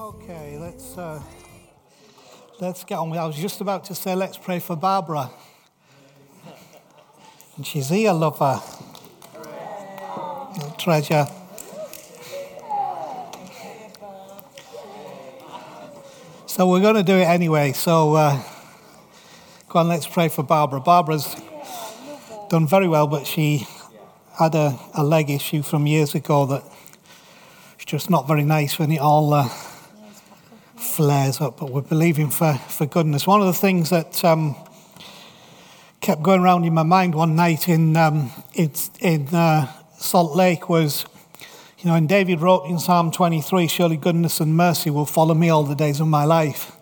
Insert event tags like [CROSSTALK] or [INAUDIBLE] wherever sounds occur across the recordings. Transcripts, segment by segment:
Okay, let's uh, let's get on with. I was just about to say, let's pray for Barbara, and she's here, lover, treasure. So we're going to do it anyway. So uh, go on, let's pray for Barbara. Barbara's done very well, but she had a, a leg issue from years ago that it's just not very nice when it all uh, flares up. But we're believing for, for goodness. One of the things that um, kept going around in my mind one night in, um, in, in uh, Salt Lake was, you know, and David wrote in Psalm 23, Surely goodness and mercy will follow me all the days of my life.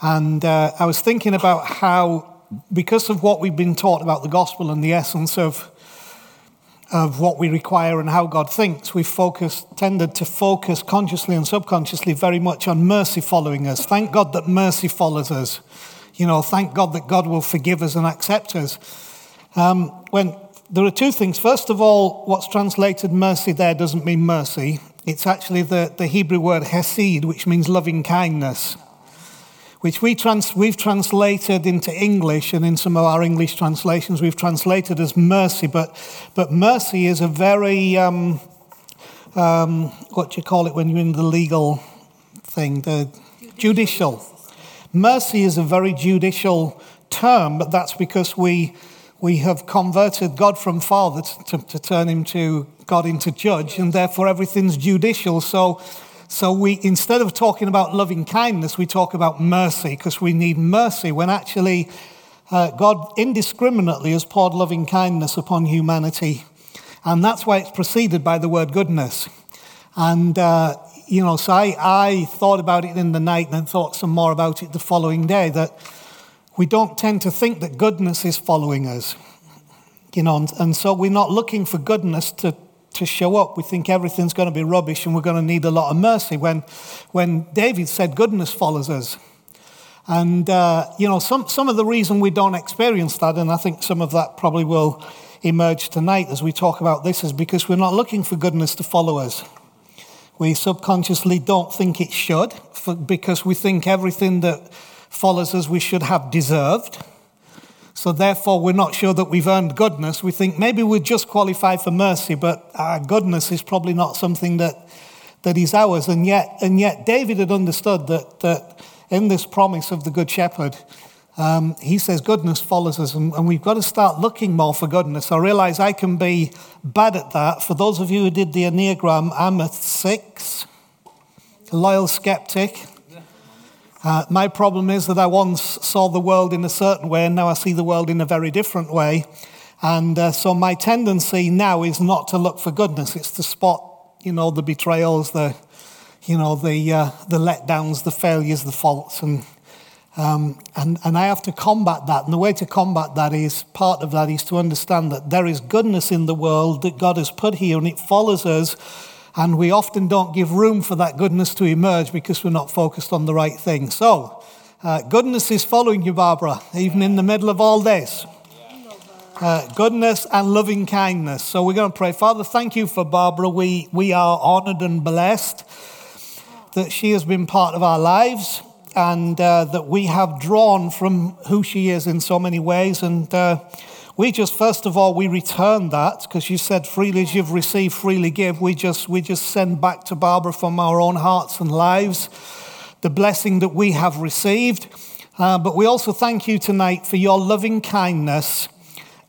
And uh, I was thinking about how, because of what we've been taught about the gospel and the essence of of what we require and how God thinks, we've focused, tended to focus consciously and subconsciously very much on mercy following us. Thank God that mercy follows us. You know, thank God that God will forgive us and accept us. Um, when there are two things. First of all, what's translated mercy there doesn't mean mercy. It's actually the, the Hebrew word hesed, which means loving kindness which we trans- we've translated into English, and in some of our English translations, we've translated as mercy. But, but mercy is a very, um, um, what do you call it when you're in the legal thing? The judicial. Mercy is a very judicial term, but that's because we, we have converted God from Father to, to, to turn him to God into judge, and therefore everything's judicial. So so we, instead of talking about loving kindness, we talk about mercy because we need mercy when actually uh, God indiscriminately has poured loving kindness upon humanity. And that's why it's preceded by the word goodness. And, uh, you know, so I, I thought about it in the night and thought some more about it the following day that we don't tend to think that goodness is following us. You know, and, and so we're not looking for goodness to, to show up. We think everything's going to be rubbish and we're going to need a lot of mercy. When, when David said, goodness follows us. And, uh, you know, some, some of the reason we don't experience that, and I think some of that probably will emerge tonight as we talk about this, is because we're not looking for goodness to follow us. We subconsciously don't think it should for, because we think everything that follows us we should have deserved. So therefore, we're not sure that we've earned goodness. We think maybe we just qualify for mercy, but our goodness is probably not something that, that is ours. And yet, and yet David had understood that, that in this promise of the Good Shepherd, um, he says goodness follows us, and, and, we've got to start looking more for goodness. I realize I can be bad at that. For those of you who did the Enneagram, I'm a six, a loyal skeptic. Uh, my problem is that I once saw the world in a certain way and now I see the world in a very different way. And uh, so my tendency now is not to look for goodness, it's to spot, you know, the betrayals, the, you know, the, uh, the letdowns, the failures, the faults. And, um, and, and I have to combat that. And the way to combat that is part of that is to understand that there is goodness in the world that God has put here and it follows us and we often don't give room for that goodness to emerge because we're not focused on the right thing. So, uh, goodness is following you, Barbara, even in the middle of all this. Uh, goodness and loving kindness. So, we're going to pray. Father, thank you for Barbara. We, we are honored and blessed that she has been part of our lives and uh, that we have drawn from who she is in so many ways. And uh, we just, first of all, we return that because you said, freely as you've received, freely give. We just, we just send back to Barbara from our own hearts and lives the blessing that we have received. Uh, but we also thank you tonight for your loving kindness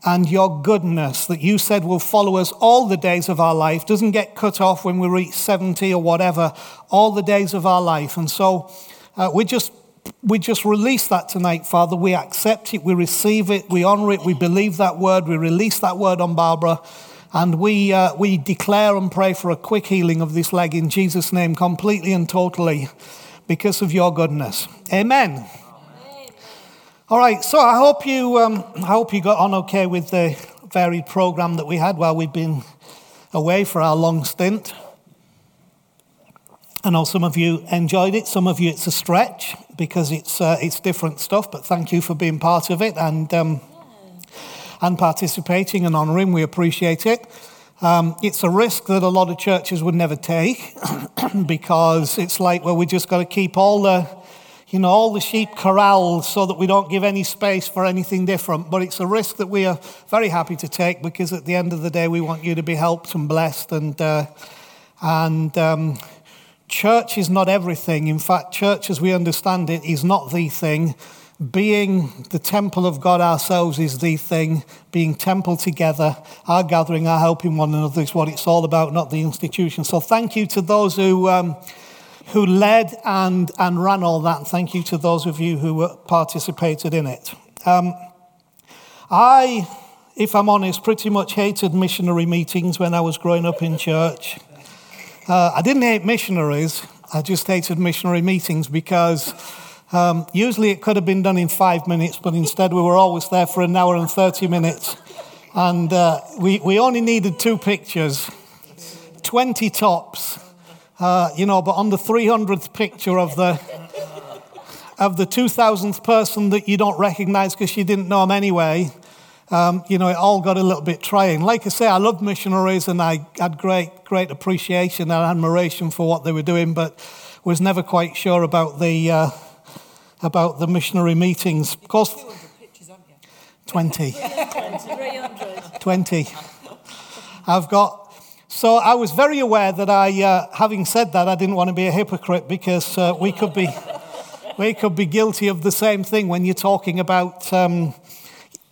and your goodness that you said will follow us all the days of our life, doesn't get cut off when we reach 70 or whatever, all the days of our life. And so uh, we just we just release that tonight, Father. We accept it, we receive it, we honor it, we believe that word, we release that word on Barbara, and we, uh, we declare and pray for a quick healing of this leg in Jesus' name, completely and totally, because of your goodness. Amen. Amen. All right, so I hope you, um, I hope you got on okay with the varied program that we had while we've been away for our long stint. I know some of you enjoyed it, some of you it's a stretch because it's, uh, it's different stuff, but thank you for being part of it and, um, and participating and honouring. We appreciate it. Um, it's a risk that a lot of churches would never take [CLEARS THROAT] because it's like, well, we just got to keep all the, you know, all the sheep corralled so that we don't give any space for anything different. But it's a risk that we are very happy to take because at the end of the day, we want you to be helped and blessed. And, uh, and um, church is not everything. In fact, church as we understand it is not the thing being the temple of God ourselves is the thing, being temple together, our gathering, our helping one another is what it's all about, not the institution. So thank you to those who, um, who led and, and ran all that. Thank you to those of you who participated in it. Um, I, if I'm honest, pretty much hated missionary meetings when I was growing up in church. Uh, I didn't hate missionaries, I just hated missionary meetings because um, usually it could have been done in five minutes, but instead we were always there for an hour and 30 minutes. And uh, we, we only needed two pictures, 20 tops, uh, you know, but on the 300th picture of the, of the 2000th person that you don't recognize because you didn't know them anyway, um, you know, it all got a little bit trying. Like I say, I love missionaries and I had great, great appreciation and admiration for what they were doing, but was never quite sure about the, uh, about the missionary meetings. Of course, 20. 20. I've got. So I was very aware that I, uh, having said that, I didn't want to be a hypocrite because uh, we could be, we could be guilty of the same thing when you're talking about, um,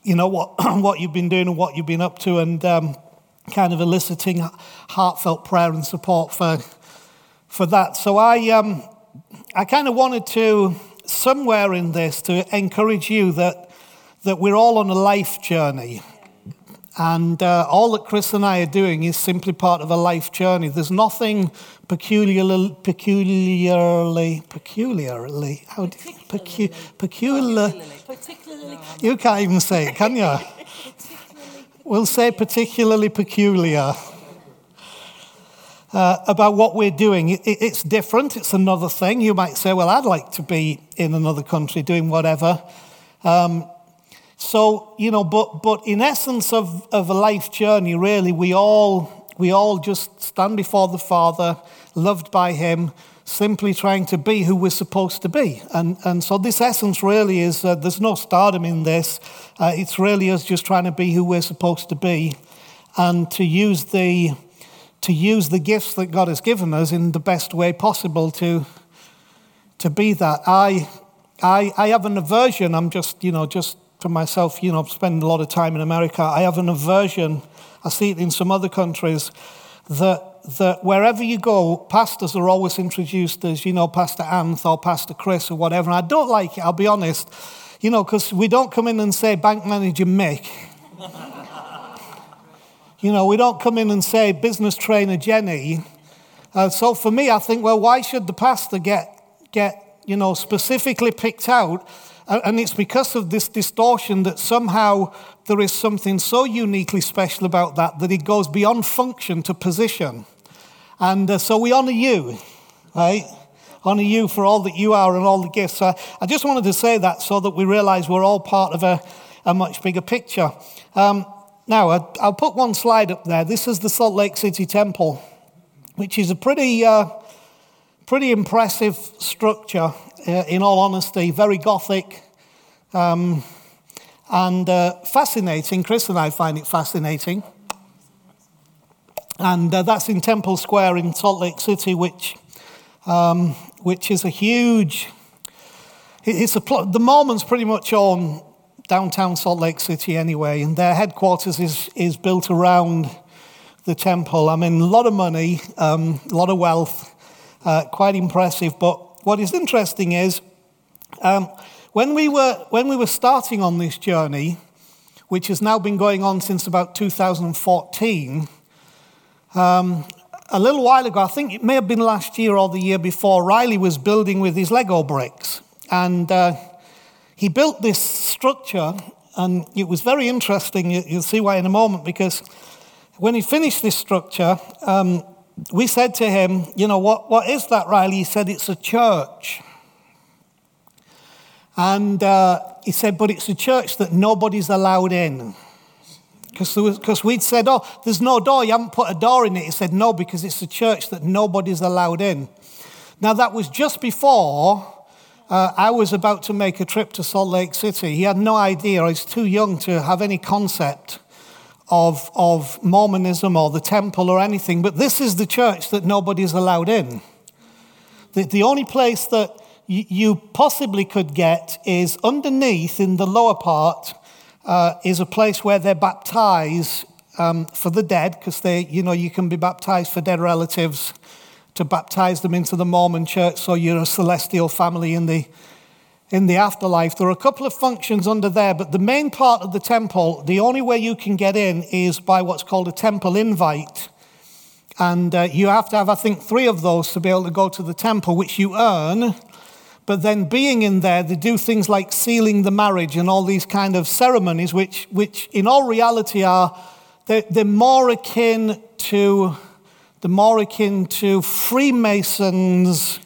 you know, what [CLEARS THROAT] what you've been doing and what you've been up to, and um, kind of eliciting heartfelt prayer and support for for that. So I, um, I kind of wanted to somewhere in this to encourage you that, that we're all on a life journey. And uh, all that Chris and I are doing is simply part of a life journey. There's nothing peculiarly, peculiarly, peculiarly, how do you, pecu, peculiar, particularly. You can't even say it, can you? we'll say particularly peculiar uh, about what we're doing. It, it's different, it's another thing. You might say, well, I'd like to be in another country doing whatever. Um, so, you know, but, but in essence of, of a life journey, really, we all, we all just stand before the Father, loved by Him, simply trying to be who we're supposed to be. And, and so this essence really is uh, there's no stardom in this. Uh, it's really us just trying to be who we're supposed to be and to use the to use the gifts that God has given us in the best way possible to, to be that. I, I, I have an aversion, I'm just, you know, just for myself, you know, spend a lot of time in America, I have an aversion, I see it in some other countries, that, that wherever you go, pastors are always introduced as, you know, Pastor Anth or Pastor Chris or whatever. And I don't like it, I'll be honest, you know, because we don't come in and say Bank Manager Mick. [LAUGHS] You know, we don't come in and say business trainer Jenny. Uh, so for me, I think, well, why should the pastor get, get you know, specifically picked out? And it's because of this distortion that somehow there is something so uniquely special about that that it goes beyond function to position. And uh, so we honor you, right? Honor you for all that you are and all the gifts. I, I just wanted to say that so that we realize we're all part of a, a much bigger picture. Um, now, I'll put one slide up there. This is the Salt Lake City Temple, which is a pretty, uh, pretty impressive structure, uh, in all honesty, very Gothic um, and uh, fascinating. Chris and I find it fascinating. And uh, that's in Temple Square in Salt Lake City, which, um, which is a huge. It's a, the Mormons pretty much own downtown Salt Lake City anyway, and their headquarters is, is built around the temple. I mean, a lot of money, um, a lot of wealth, uh, quite impressive. But what is interesting is um, when, we were, when we were starting on this journey, which has now been going on since about 2014, um, a little while ago, I think it may have been last year or the year before, Riley was building with his Lego bricks. And uh, he built this structure, and it was very interesting. You'll see why in a moment, because when he finished this structure, um, we said to him, You know, what, what is that, Riley? He said, It's a church. And uh, he said, But it's a church that nobody's allowed in. Because we'd said, oh, there's no door, you haven't put a door in it. He said, no, because it's a church that nobody's allowed in. Now, that was just before uh, I was about to make a trip to Salt Lake City. He had no idea, he's too young to have any concept of, of Mormonism or the temple or anything, but this is the church that nobody's allowed in. The, the only place that you, you possibly could get is underneath in the lower part uh, is a place where they baptize um, for the dead, because they, you know, you can be baptized for dead relatives to baptize them into the Mormon church, so you're a celestial family in the in the afterlife. There are a couple of functions under there, but the main part of the temple, the only way you can get in is by what's called a temple invite. And uh, you have to have, I think, three of those to be able to go to the temple, which you earn. But then being in there, they do things like sealing the marriage and all these kind of ceremonies, which, which in all reality are, they're, they're more akin to, the more akin to Freemasons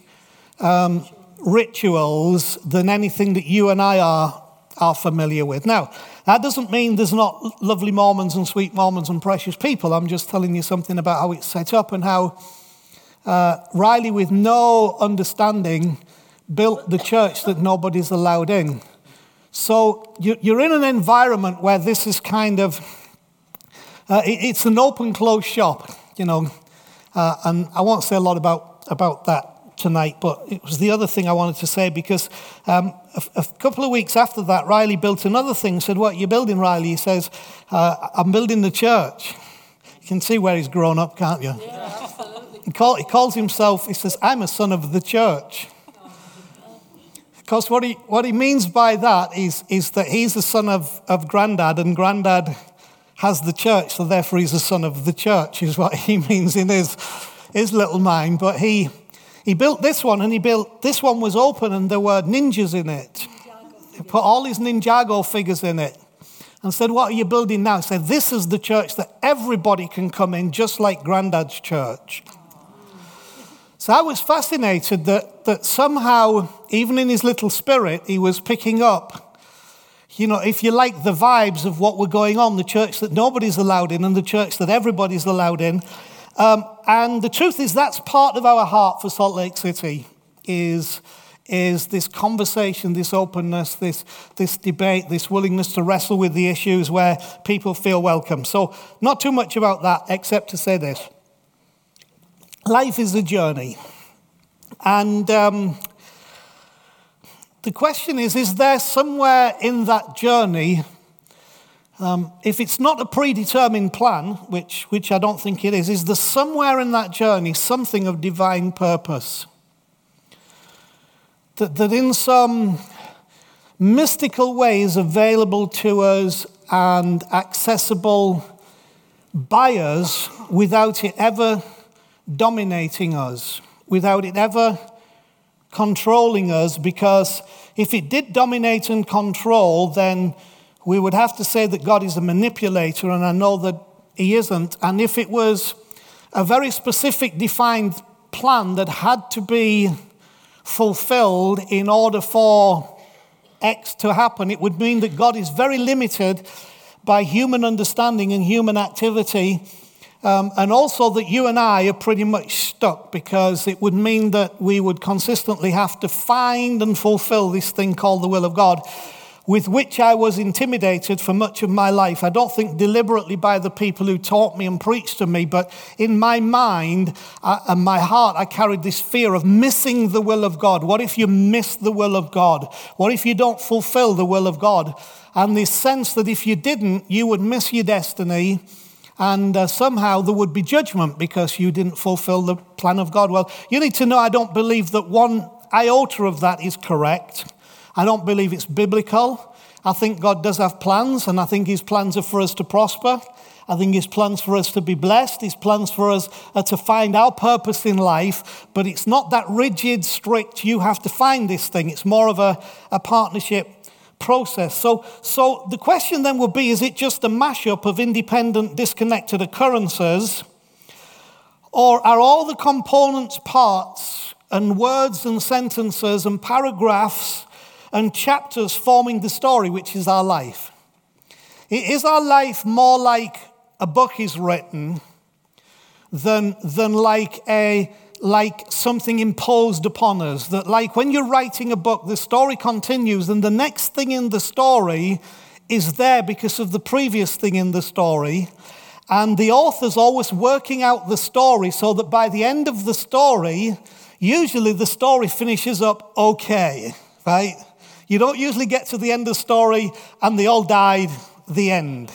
um, rituals than anything that you and I are, are familiar with. Now, that doesn't mean there's not lovely Mormons and sweet Mormons and precious people. I'm just telling you something about how it's set up and how uh, Riley, with no understanding, built the church that nobody's allowed in. So you're in an environment where this is kind of, uh, it's an open closed shop, you know, uh, and I won't say a lot about, about that tonight, but it was the other thing I wanted to say because um, a, a, couple of weeks after that, Riley built another thing. Said, "What are you building, Riley?" He says, uh, "I'm building the church." You can see where he's grown up, can't you? Yeah, absolutely. He, call, he calls himself. He says, "I'm a son of the church." Because what he, what he means by that is, is that he's the son of, of granddad, and granddad has the church, so therefore he's a son of the church, is what [LAUGHS] he means in his, his little mind. But he, he built this one, and he built this one was open, and there were ninjas in it. He put all his Ninjago figures in it and said, What are you building now? He said, This is the church that everybody can come in, just like Granddad's church. So I was fascinated that, that somehow, even in his little spirit, he was picking up, you know, if you like, the vibes of what were going on, the church that nobody's allowed in and the church that everybody's allowed in. Um, and the truth is, that's part of our heart for Salt Lake City, is, is this conversation, this openness, this, this debate, this willingness to wrestle with the issues where people feel welcome. So, not too much about that, except to say this life is a journey. And um, the question is is there somewhere in that journey, um, if it's not a predetermined plan, which, which I don't think it is, is there somewhere in that journey something of divine purpose? That, that in some mystical ways available to us and accessible by us without it ever dominating us without it ever controlling us, because if it did dominate and control, then we would have to say that God is a manipulator, and I know that He isn't. And if it was a very specific, defined plan that had to be fulfilled in order for X to happen, it would mean that God is very limited by human understanding and human activity um, and also that you and I are pretty much stuck because it would mean that we would consistently have to find and fulfill this thing called the will of God, with which I was intimidated for much of my life. I don't think deliberately by the people who taught me and preached to me, but in my mind and my heart, I carried this fear of missing the will of God. What if you miss the will of God? What if you don't fulfill the will of God? And this sense that if you didn't, you would miss your destiny and uh, somehow there would be judgment because you didn't fulfill the plan of God. Well, you need to know I don't believe that one iota of that is correct. I don't believe it's biblical. I think God does have plans, and I think His plans are for us to prosper. I think His plans for us to be blessed. His plans for us are to find our purpose in life, but it's not that rigid, strict, you have to find this thing. It's more of a, a partnership process. So, so the question then would be is it just a mashup of independent, disconnected occurrences? Or are all the components parts and words and sentences and paragraphs and chapters forming the story, which is our life? Is our life more like a book is written than, than like, a, like something imposed upon us? That, like when you're writing a book, the story continues, and the next thing in the story is there because of the previous thing in the story. And the author's always working out the story so that by the end of the story, usually the story finishes up okay, right? You don't usually get to the end of the story and they all died, the end.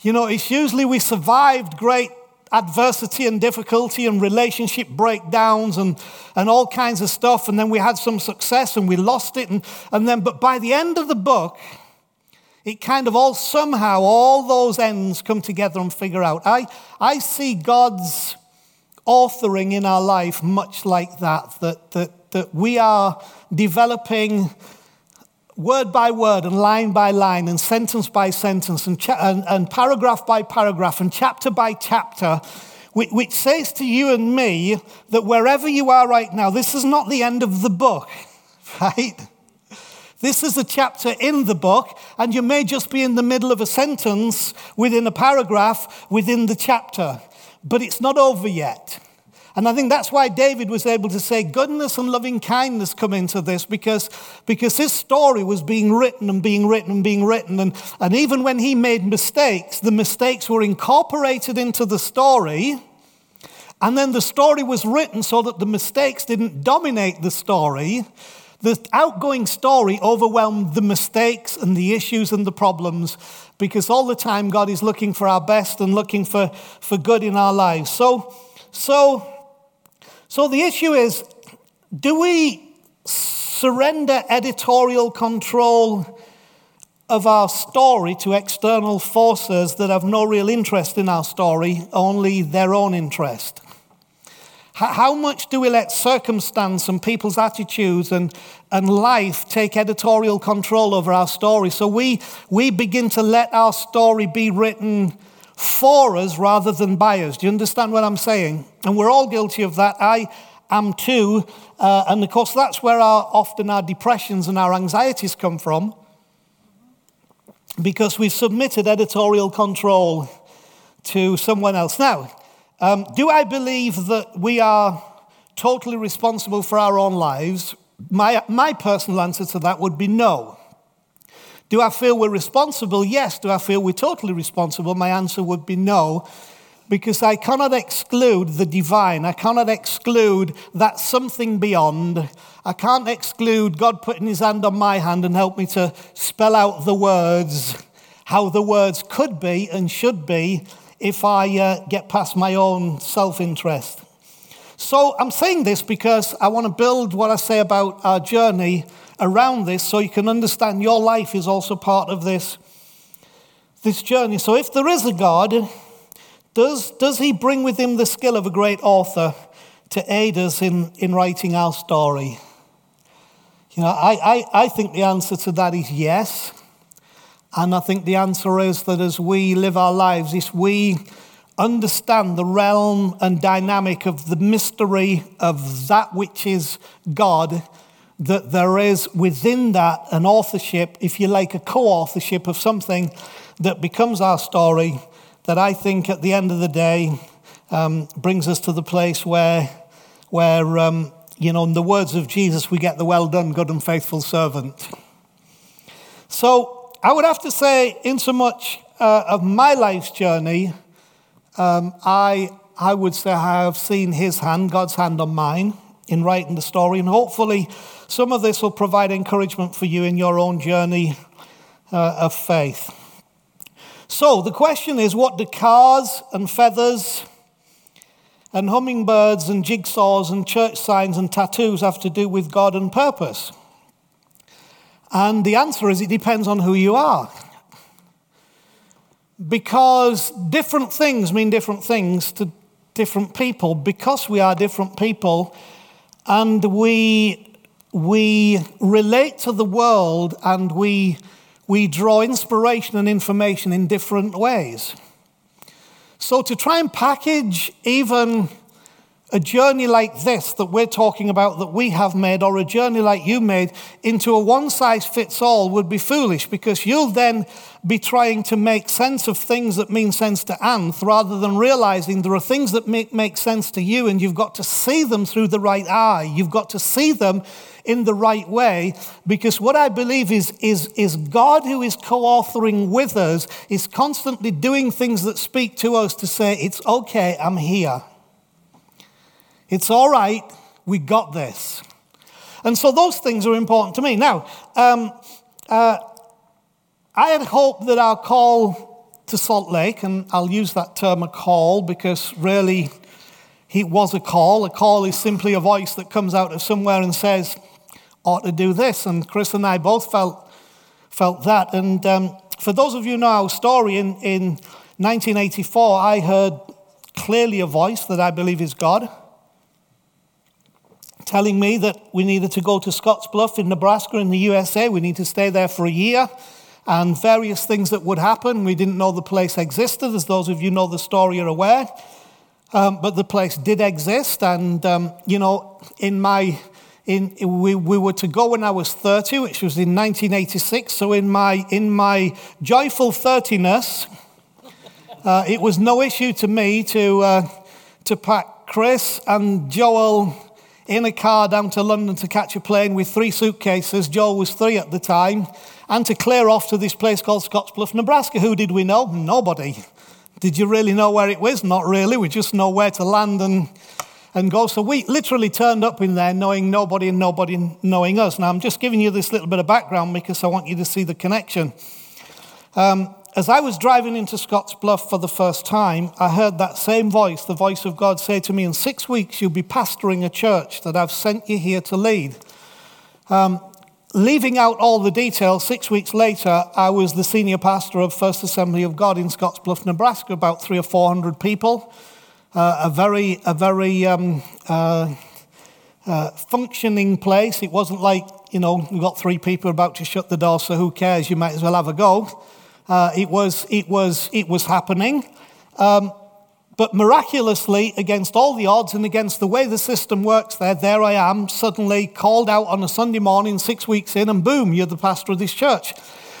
You know, it's usually we survived great adversity and difficulty and relationship breakdowns and, and all kinds of stuff, and then we had some success and we lost it. And, and then, but by the end of the book, it kind of all somehow, all those ends come together and figure out. I, I see God's authoring in our life much like that, that, that, that we are developing word by word and line by line and sentence by sentence and, cha- and, and paragraph by paragraph and chapter by chapter, which, which says to you and me that wherever you are right now, this is not the end of the book, [LAUGHS] right? This is a chapter in the book, and you may just be in the middle of a sentence within a paragraph within the chapter, but it's not over yet. And I think that's why David was able to say goodness and loving kindness come into this because, because his story was being written and being written and being written. And, and even when he made mistakes, the mistakes were incorporated into the story. And then the story was written so that the mistakes didn't dominate the story, the outgoing story overwhelmed the mistakes and the issues and the problems because all the time God is looking for our best and looking for, for good in our lives. So, so, so the issue is do we surrender editorial control of our story to external forces that have no real interest in our story, only their own interest? How much do we let circumstance and people's attitudes and, and life take editorial control over our story? So we, we begin to let our story be written for us rather than by us. Do you understand what I'm saying? And we're all guilty of that. I am too. Uh, and of course, that's where our, often our depressions and our anxieties come from because we've submitted editorial control to someone else. Now, um, do I believe that we are totally responsible for our own lives? My, my personal answer to that would be no. Do I feel we're responsible? Yes. Do I feel we're totally responsible? My answer would be no, because I cannot exclude the divine. I cannot exclude that something beyond. I can't exclude God putting his hand on my hand and help me to spell out the words, how the words could be and should be if I uh, get past my own self interest. So I'm saying this because I want to build what I say about our journey around this so you can understand your life is also part of this, this journey. So if there is a God, does, does he bring with him the skill of a great author to aid us in, in writing our story? You know, I, I, I think the answer to that is yes. And I think the answer is that as we live our lives, if we understand the realm and dynamic of the mystery of that which is God, that there is within that an authorship, if you like, a co authorship of something that becomes our story, that I think at the end of the day um, brings us to the place where, where um, you know, in the words of Jesus, we get the well done, good and faithful servant. So, I would have to say, in so much uh, of my life's journey, um, I, I would say I have seen his hand, God's hand on mine, in writing the story. And hopefully, some of this will provide encouragement for you in your own journey uh, of faith. So, the question is what do cars and feathers and hummingbirds and jigsaws and church signs and tattoos have to do with God and purpose? And the answer is it depends on who you are. Because different things mean different things to different people, because we are different people and we, we relate to the world and we, we draw inspiration and information in different ways. So to try and package even a journey like this that we're talking about that we have made, or a journey like you made, into a one size fits all would be foolish because you'll then be trying to make sense of things that mean sense to Anth rather than realizing there are things that make, make sense to you and you've got to see them through the right eye. You've got to see them in the right way because what I believe is, is, is God who is co authoring with us is constantly doing things that speak to us to say, It's okay, I'm here. It's all right, we got this. And so those things are important to me. Now, um, uh, I had hoped that our call to Salt Lake, and I'll use that term a call because really it was a call. A call is simply a voice that comes out of somewhere and says, ought to do this. And Chris and I both felt, felt that. And um, for those of you who know our story, in, in 1984, I heard clearly a voice that I believe is God telling me that we needed to go to Scottsbluff in Nebraska in the USA. We need to stay there for a year and various things that would happen. We didn't know the place existed, as those of you know the story are aware. Um, but the place did exist. And, um, you know, in my, in, we, we were to go when I was 30, which was in 1986. So in my, in my joyful 30ness, uh, it was no issue to me to, uh, to pack Chris and Joel in a car down to London to catch a plane with three suitcases. Joel was three at the time. And to clear off to this place called Scottsbluff, Nebraska. Who did we know? Nobody. Did you really know where it was? Not really. We just know where to land and, and go. So we literally turned up in there knowing nobody and nobody knowing us. Now, I'm just giving you this little bit of background because I want you to see the connection. Um, as I was driving into Scottsbluff for the first time, I heard that same voice, the voice of God, say to me, In six weeks, you'll be pastoring a church that I've sent you here to lead. Um, leaving out all the details, six weeks later, I was the senior pastor of First Assembly of God in Scottsbluff, Nebraska, about three or four hundred people. Uh, a very, a very um, uh, uh, functioning place. It wasn't like, you know, we've got three people about to shut the door, so who cares? You might as well have a go. Uh, it, was, it, was, it was happening. Um, but miraculously, against all the odds and against the way the system works there, there I am, suddenly called out on a Sunday morning, six weeks in, and boom, you're the pastor of this church.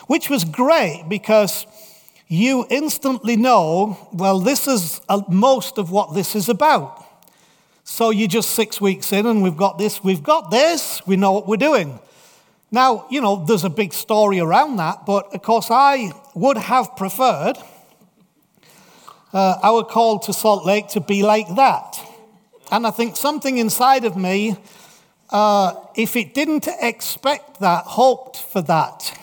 Which was great because you instantly know, well, this is most of what this is about. So you're just six weeks in, and we've got this, we've got this, we know what we're doing. Now, you know, there's a big story around that, but of course, I would have preferred uh, our call to Salt Lake to be like that. And I think something inside of me, uh, if it didn't expect that, hoped for that.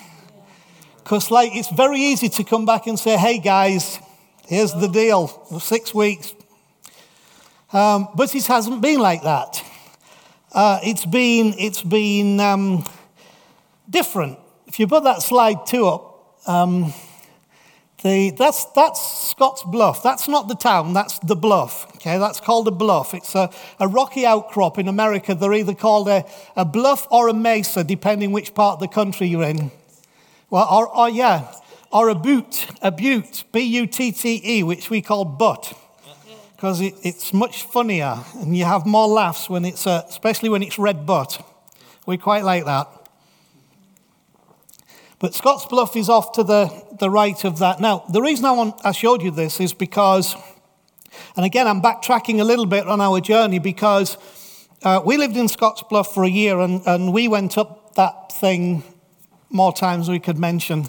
Because, like, it's very easy to come back and say, hey, guys, here's the deal six weeks. Um, but it hasn't been like that. Uh, it's been, it's been, um, different. If you put that slide two up, um, the, that's, that's Scottsbluff. That's not the town, that's the bluff. Okay, that's called a bluff. It's a, a rocky outcrop in America. They're either called a, a bluff or a mesa, depending which part of the country you're in. Well, or, or yeah, or a butte, a butte, B U T T E, which we call butt, because it, it's much funnier and you have more laughs when it's, uh, especially when it's red butt. We quite like that. But Scottsbluff is off to the, the right of that. Now, the reason I, want, I showed you this is because, and again, I'm backtracking a little bit on our journey because uh, we lived in Scottsbluff for a year and, and we went up that thing more times we could mention.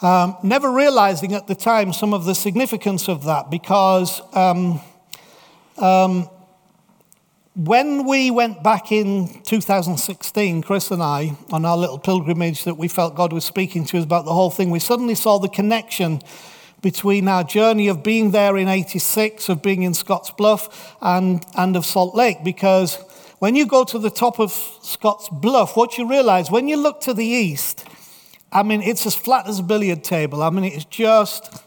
Um, never realizing at the time some of the significance of that because um, um, when we went back in 2016, Chris and I, on our little pilgrimage that we felt God was speaking to us about the whole thing, we suddenly saw the connection between our journey of being there in 86, of being in Scottsbluff, and, and of Salt Lake. Because when you go to the top of Scottsbluff, what you realize, when you look to the east, I mean, it's as flat as a billiard table. I mean, it's just,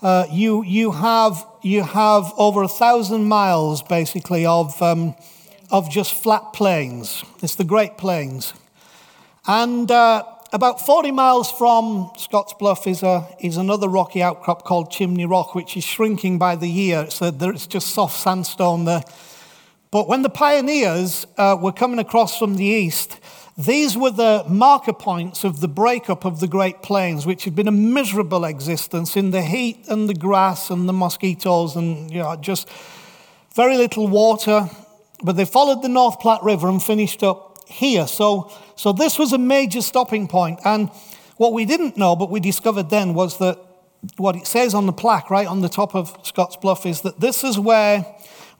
uh, you, you have you have over a thousand miles, basically, of, um, of just flat plains. It's the Great Plains. And uh, about 40 miles from Scottsbluff is, a, is another rocky outcrop called Chimney Rock, which is shrinking by the year. It's, it's just soft sandstone. there. But when the pioneers uh, were coming across from the east, these were the marker points of the breakup of the Great Plains, which had been a miserable existence in the heat and the grass and the mosquitoes and you know, just very little water. But they followed the North Platte River and finished up here. So, so this was a major stopping point. And what we didn't know, but we discovered then, was that what it says on the plaque right on the top of Scotts Bluff is that this is where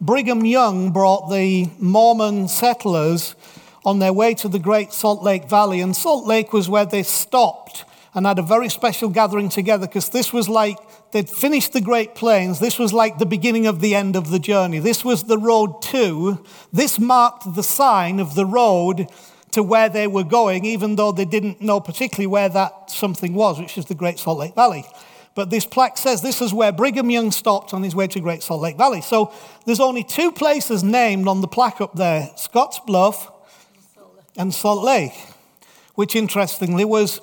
Brigham Young brought the Mormon settlers on their way to the Great Salt Lake Valley. And Salt Lake was where they stopped and had a very special gathering together because this was like they'd finished the Great Plains. This was like the beginning of the end of the journey. This was the road to. This marked the sign of the road to where they were going, even though they didn't know particularly where that something was, which is the Great Salt Lake Valley. But this plaque says this is where Brigham Young stopped on his way to Great Salt Lake Valley. So there's only two places named on the plaque up there Scotts Bluff and Salt Lake, which interestingly was,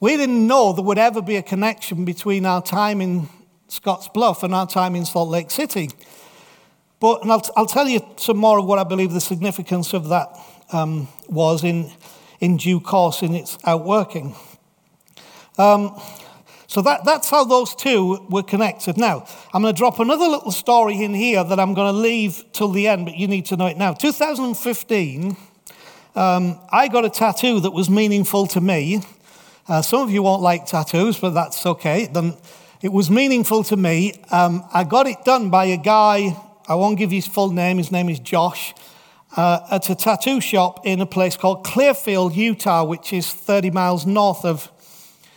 we didn't know there would ever be a connection between our time in Scotts Bluff and our time in Salt Lake City. But, and I'll, I'll tell you some more of what I believe the significance of that um, was in, in due course in its outworking. Um, so that, that's how those two were connected. Now, I'm going to drop another little story in here that I'm going to leave till the end, but you need to know it now. 2015, um, I got a tattoo that was meaningful to me. Uh, some of you won't like tattoos, but that's okay. Then it was meaningful to me. Um, I got it done by a guy, I won't give his full name, his name is Josh, uh, at a tattoo shop in a place called Clearfield, Utah, which is 30 miles north of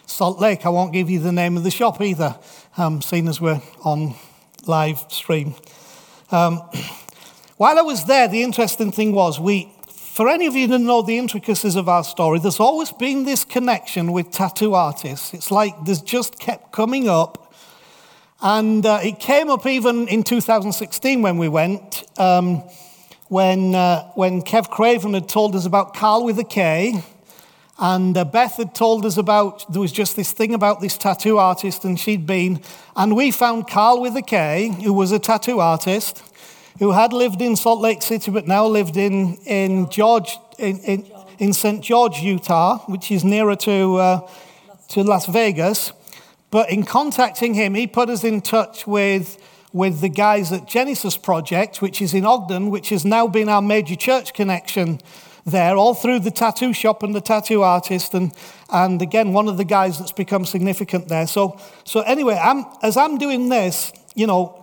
Salt Lake. I won't give you the name of the shop either, um, seeing as we're on live stream. Um, [CLEARS THROAT] while I was there, the interesting thing was we, for any of you that know the intricacies of our story, there's always been this connection with tattoo artists. It's like there's just kept coming up. And uh, it came up even in 2016 when we went, um, when, uh, when Kev Craven had told us about Carl with a K. And uh, Beth had told us about, there was just this thing about this tattoo artist, and she'd been. And we found Carl with a K, who was a tattoo artist who had lived in Salt Lake City but now lived in, in George, in, in, in St. George, Utah, which is nearer to, uh, to Las Vegas. But in contacting him, he put us in touch with, with the guys at Genesis Project, which is in Ogden, which has now been our major church connection there, all through the tattoo shop and the tattoo artist, and, and again, one of the guys that's become significant there. So, so anyway, I'm, as I'm doing this, you know,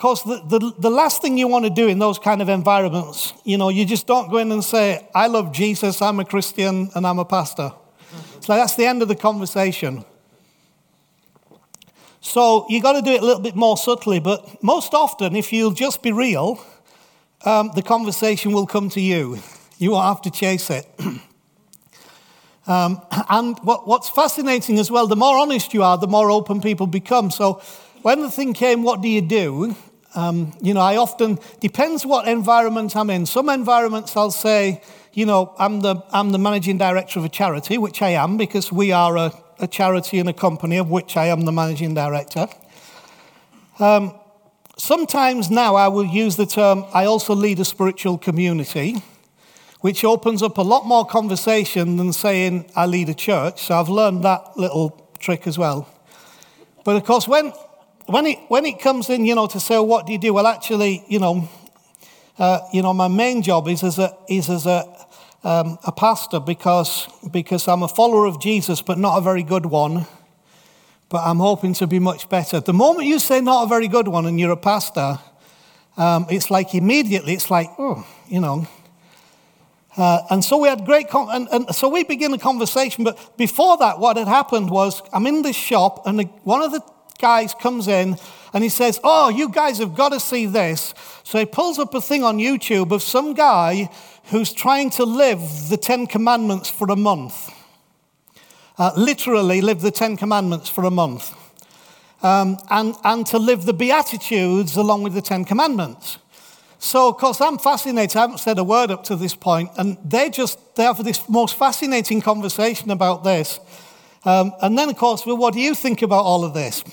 because the, the, the last thing you want to do in those kind of environments, you know, you just don't go in and say, I love Jesus, I'm a Christian, and I'm a pastor. So that's the end of the conversation. So you've got to do it a little bit more subtly, but most often, if you'll just be real, um, the conversation will come to you. You won't have to chase it. [CLEARS THROAT] um, and what, what's fascinating as well, the more honest you are, the more open people become. So when the thing came, what do you do? Um, you know, I often, depends what environment I'm in. Some environments I'll say, you know, I'm the, I'm the managing director of a charity, which I am because we are a, a charity and a company of which I am the managing director. Um, sometimes now I will use the term, I also lead a spiritual community, which opens up a lot more conversation than saying I lead a church. So I've learned that little trick as well. But of course, when, when it, when it comes in, you know, to say, what do you do? Well, actually, you know, uh, you know, my main job is as a, is as a, um, a pastor because, because I'm a follower of Jesus, but not a very good one. But I'm hoping to be much better. The moment you say not a very good one and you're a pastor, um, it's like immediately, it's like, oh, you know. Uh, and so we had great, con- and, and, so we begin a conversation. But before that, what had happened was I'm in this shop, and one of the guys comes in and he says, Oh, you guys have got to see this. So he pulls up a thing on YouTube of some guy who's trying to live the Ten Commandments for a month. Uh, literally, live the Ten Commandments for a month. Um, and, and to live the Beatitudes along with the Ten Commandments. So, of course, I'm fascinated. I haven't said a word up to this point, and they just they have this most fascinating conversation about this. Um, and then, of course, well, what do you think about all of this?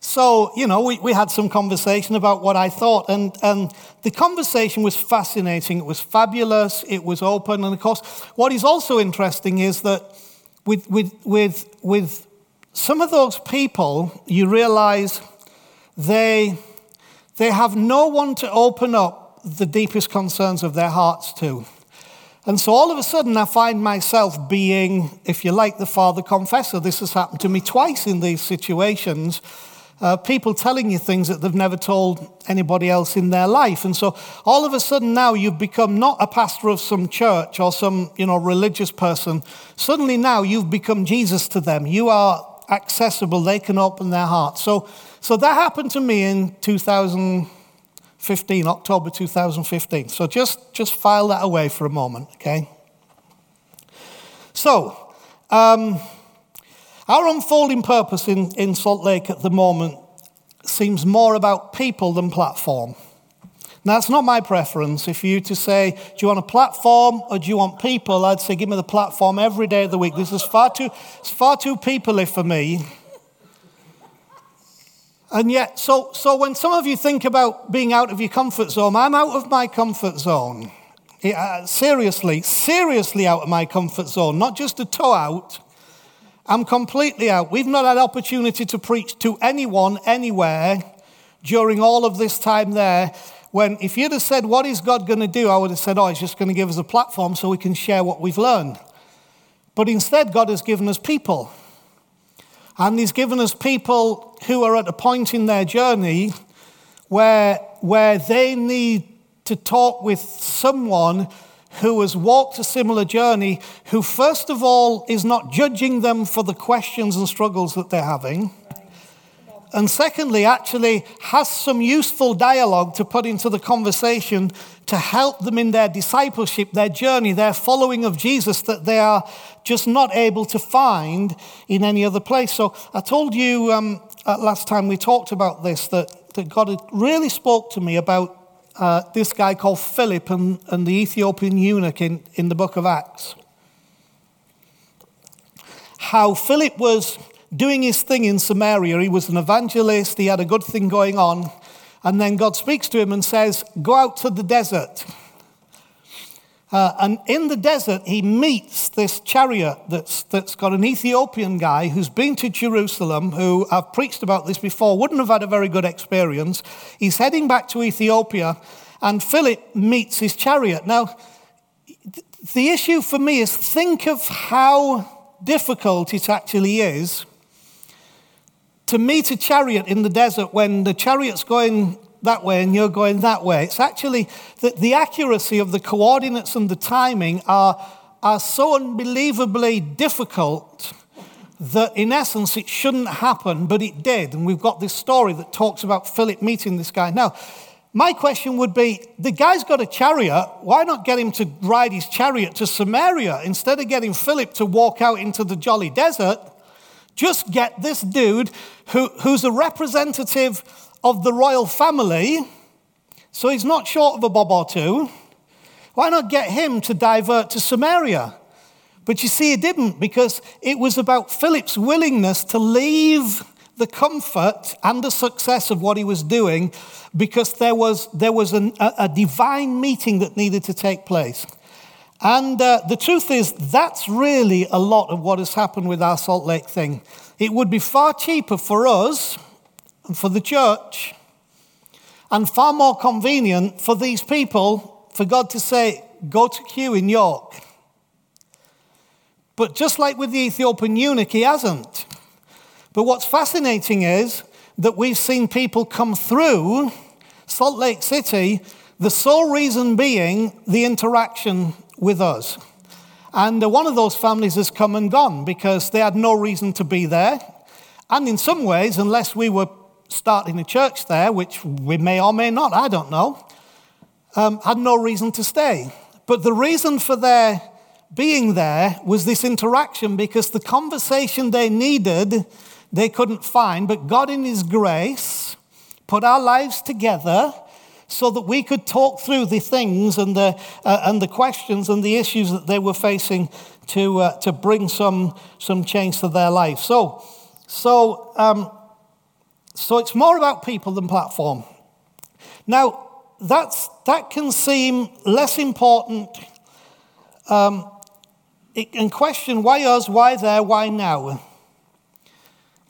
so, you know, we, we had some conversation about what I thought, and, and the conversation was fascinating. It was fabulous. It was open. And of course, what is also interesting is that with, with, with, with some of those people, you realize they, they have no one to open up the deepest concerns of their hearts to. And so all of a sudden, I find myself being, if you like, the father confessor. This has happened to me twice in these situations. Uh, people telling you things that they've never told anybody else in their life. And so all of a sudden now you've become not a pastor of some church or some, you know, religious person. Suddenly now you've become Jesus to them. You are accessible. They can open their hearts. So, so that happened to me in 2000. 15, October 2015. So just, just file that away for a moment, okay? So, um, our unfolding purpose in, in Salt Lake at the moment seems more about people than platform. Now, that's not my preference. If you to say, do you want a platform or do you want people? I'd say, give me the platform every day of the week. This is far too, it's far too people for me. And yet, so, so when some of you think about being out of your comfort zone, I'm out of my comfort zone. Uh, seriously, seriously out of my comfort zone, not just a toe out. I'm completely out. We've not had opportunity to preach to anyone anywhere during all of this time there. When, if you'd have said, What is God going to do? I would have said, Oh, He's just going to give us a platform so we can share what we've learned. But instead, God has given us people. And he's given us people who are at a point in their journey where, where they need to talk with someone who has walked a similar journey, who, first of all, is not judging them for the questions and struggles that they're having. And secondly, actually has some useful dialogue to put into the conversation to help them in their discipleship, their journey, their following of Jesus that they are just not able to find in any other place. So I told you um, last time we talked about this that, that God had really spoke to me about uh, this guy called Philip and, and the Ethiopian eunuch in, in the book of Acts. How Philip was doing his thing in Samaria. He was an evangelist, he had a good thing going on. And then God speaks to him and says, Go out to the desert. Uh, and in the desert, he meets this chariot that's, that's got an Ethiopian guy who's been to Jerusalem, who I've preached about this before, wouldn't have had a very good experience. He's heading back to Ethiopia, and Philip meets his chariot. Now, the issue for me is think of how difficult it actually is to meet a chariot in the desert when the chariot's going that way and you're going that way. It's actually that the accuracy of the coordinates and the timing are, are so unbelievably difficult that in essence it shouldn't happen, but it did. And we've got this story that talks about Philip meeting this guy. Now, my question would be the guy's got a chariot. Why not get him to ride his chariot to Samaria instead of getting Philip to walk out into the jolly desert? Just get this dude who, who's a representative of the royal family, so he's not short of a bob or two. Why not get him to divert to Samaria? But you see, he didn't because it was about Philip's willingness to leave the comfort and the success of what he was doing because there was, there was an, a, a, divine meeting that needed to take place. And uh, the truth is, that's really a lot of what has happened with our Salt Lake thing. It would be far cheaper for us and for the church and far more convenient for these people for God to say, go to Q in York. But just like with the Ethiopian eunuch, he hasn't. But what's fascinating is that we've seen people come through Salt Lake City, the sole reason being the interaction with us. And uh, one of those families has come and gone because they had no reason to be there. And in some ways, unless we were starting a church there, which we may or may not, I don't know, um, had no reason to stay. But the reason for their being there was this interaction because the conversation they needed, they couldn't find. But God, in His grace, put our lives together so that we could talk through the things and the, uh, and the questions and the issues that they were facing to, uh, to bring some, some change to their life. So, so um, so it's more about people than platform. Now, that's, that can seem less important um, it can question why us, why there, why now.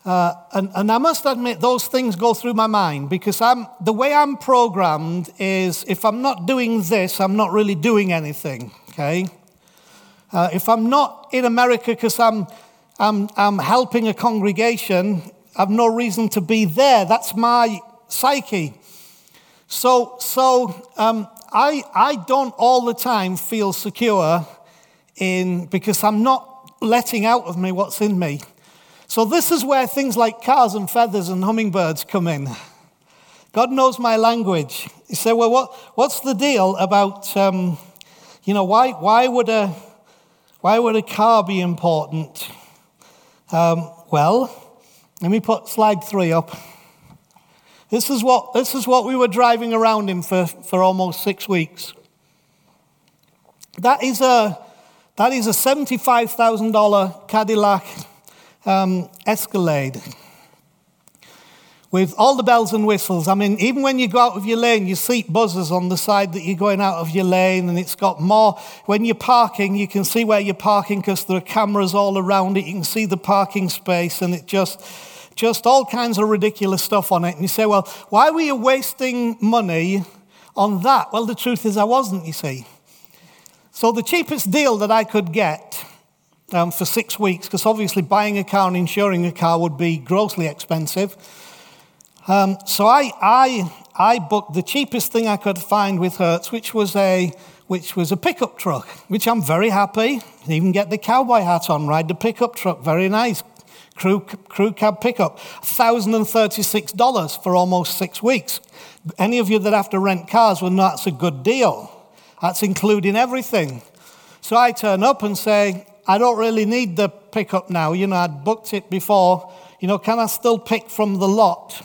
Uh, and, and, I must admit, those things go through my mind because I'm, the way I'm programmed is if I'm not doing this, I'm not really doing anything, okay? Uh, if I'm not in America because I'm, I'm, I'm helping a congregation, I've no reason to be there. That's my psyche. So, so um, I, I don't all the time feel secure in, because I'm not letting out of me what's in me. So, this is where things like cars and feathers and hummingbirds come in. God knows my language. You say, well, what, what's the deal about, um, you know, why, why, would a, why would a car be important? Um, well, let me put slide three up. This is what, this is what we were driving around in for, for almost six weeks. That is a, that is a $75,000 Cadillac um, Escalade with all the bells and whistles. I mean, even when you go out of your lane, your seat buzzes on the side that you're going out of your lane, and it's got more. When you're parking, you can see where you're parking because there are cameras all around it. You can see the parking space, and it just, just all kinds of ridiculous stuff on it. And you say, well, why were you wasting money on that? Well, the truth is, I wasn't, you see. So the cheapest deal that I could get um, for six weeks, because obviously buying a car and insuring a car would be grossly expensive. Um, so I, I, I booked the cheapest thing I could find with Hertz, which was a, which was a pickup truck, which I'm very happy. Even get the cowboy hat on, ride the pickup truck, very nice. Crew, crew cab pickup, $1,036 for almost six weeks. Any of you that have to rent cars will know that's a good deal. That's including everything. So I turn up and say, I don't really need the pickup now. You know, I'd booked it before. You know, can I still pick from the lot?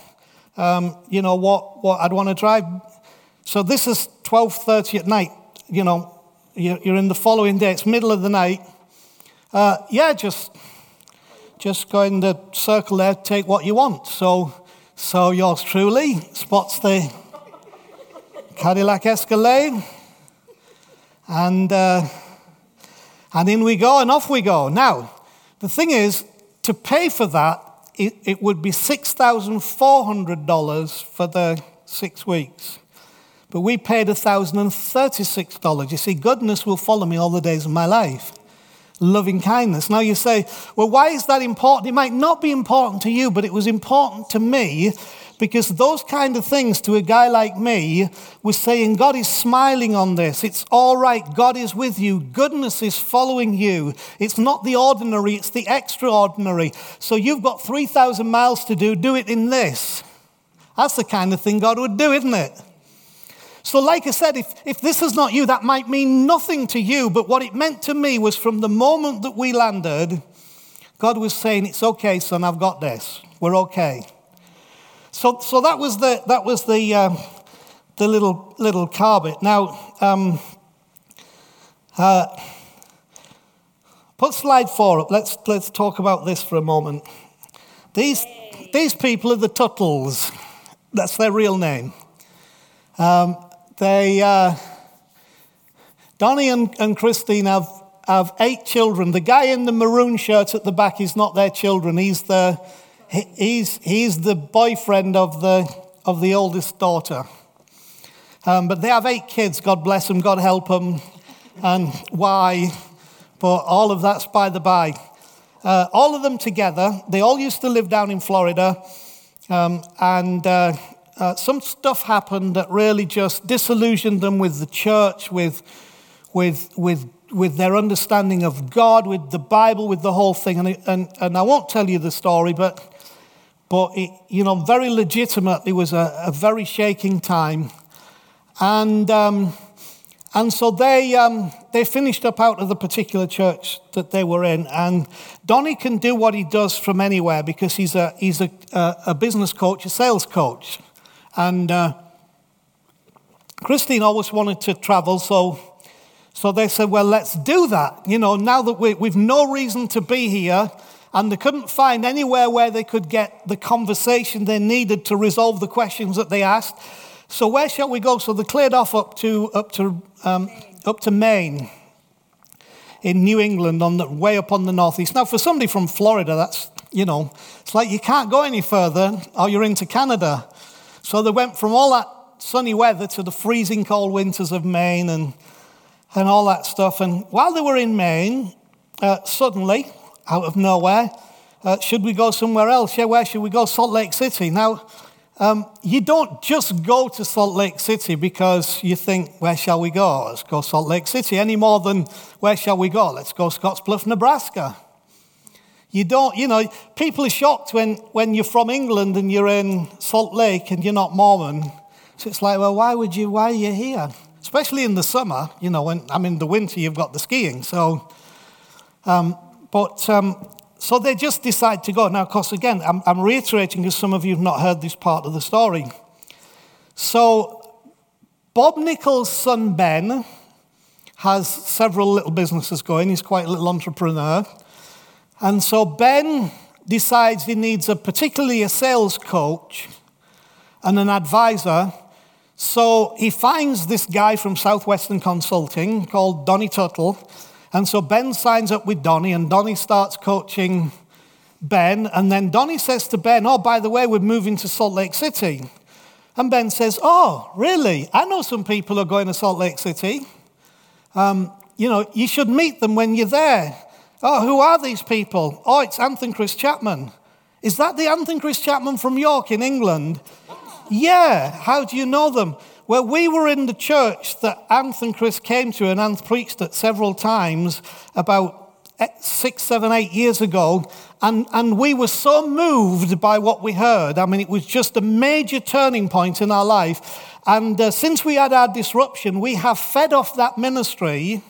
Um, you know what, what I'd want to drive. So this is 12:30 at night. You know, you're in the following day. It's middle of the night. Uh, yeah, just just go in the circle there, take what you want. So, so yours truly spots the Cadillac Escalade, and. Uh, and in we go, and off we go. Now, the thing is, to pay for that, it, it would be $6,400 for the six weeks. But we paid $1,036. You see, goodness will follow me all the days of my life. Loving kindness. Now you say, well, why is that important? It might not be important to you, but it was important to me because those kind of things to a guy like me was saying, God is smiling on this. It's all right. God is with you. Goodness is following you. It's not the ordinary, it's the extraordinary. So you've got 3,000 miles to do. Do it in this. That's the kind of thing God would do, isn't it? So, like I said, if, if this is not you, that might mean nothing to you. But what it meant to me was from the moment that we landed, God was saying, It's okay, son, I've got this. We're okay. So, so that was the, that was the, uh, the little, little car bit. Now, um, uh, put slide four up. Let's, let's talk about this for a moment. These, these people are the Tuttles. That's their real name. Um, they, uh, Donnie and, and Christine have, have eight children. The guy in the maroon shirt at the back is not their children. He's the, he's, he's the boyfriend of the, of the oldest daughter. Um, but they have eight kids, God bless them, God help them, and why, but all of that's by the by. Uh, all of them together, they all used to live down in Florida, um, and uh, uh, some stuff happened that really just disillusioned them with the church, with, with, with, with their understanding of God, with the Bible, with the whole thing. And, and, and I won't tell you the story, but but it, you know, very legitimately was a, a very shaking time. And, um, and so they, um, they finished up out of the particular church that they were in. And Donnie can do what he does from anywhere because he's a, he's a, a business coach, a sales coach. And uh, Christine always wanted to travel, so, so they said, well, let's do that. You know, now that we, we've no reason to be here, and they couldn't find anywhere where they could get the conversation they needed to resolve the questions that they asked. So where shall we go? So they cleared off up to up to um, up to Maine in New England, on the way up on the northeast. Now, for somebody from Florida, that's you know, it's like you can't go any further, or you're into Canada. So they went from all that sunny weather to the freezing cold winters of Maine and and all that stuff. And while they were in Maine, uh, suddenly, out of nowhere, uh, should we go somewhere else? Yeah, where should we go? Salt Lake City. Now, um, you don't just go to Salt Lake City because you think, where shall we go? Let's go Salt Lake City, any more than where shall we go? Let's go Scottsbluff, Nebraska. You don't, you know, people are shocked when, when you're from England and you're in Salt Lake and you're not Mormon. So it's like, well, why would you, why are you here? Especially in the summer, you know, when I'm in the winter, you've got the skiing. So, um, but um, so they just decide to go. Now, of course, again, I'm, I'm reiterating because some of you have not heard this part of the story. So, Bob Nichols' son Ben has several little businesses going. He's quite a little entrepreneur. And so Ben decides he needs a particularly a sales coach and an advisor. So he finds this guy from Southwestern Consulting called Donnie Tuttle and so Ben signs up with Donnie, and Donnie starts coaching Ben. And then Donnie says to Ben, Oh, by the way, we're moving to Salt Lake City. And Ben says, Oh, really? I know some people are going to Salt Lake City. Um, you know, you should meet them when you're there. Oh, who are these people? Oh, it's Anth and Chris Chapman. Is that the Anth and Chris Chapman from York in England? Yeah. How do you know them? Well, we were in the church that Anth and Chris came to, and Anth preached at several times about six, seven, eight years ago, and, and we were so moved by what we heard. I mean, it was just a major turning point in our life. And uh, since we had our disruption, we have fed off that ministry,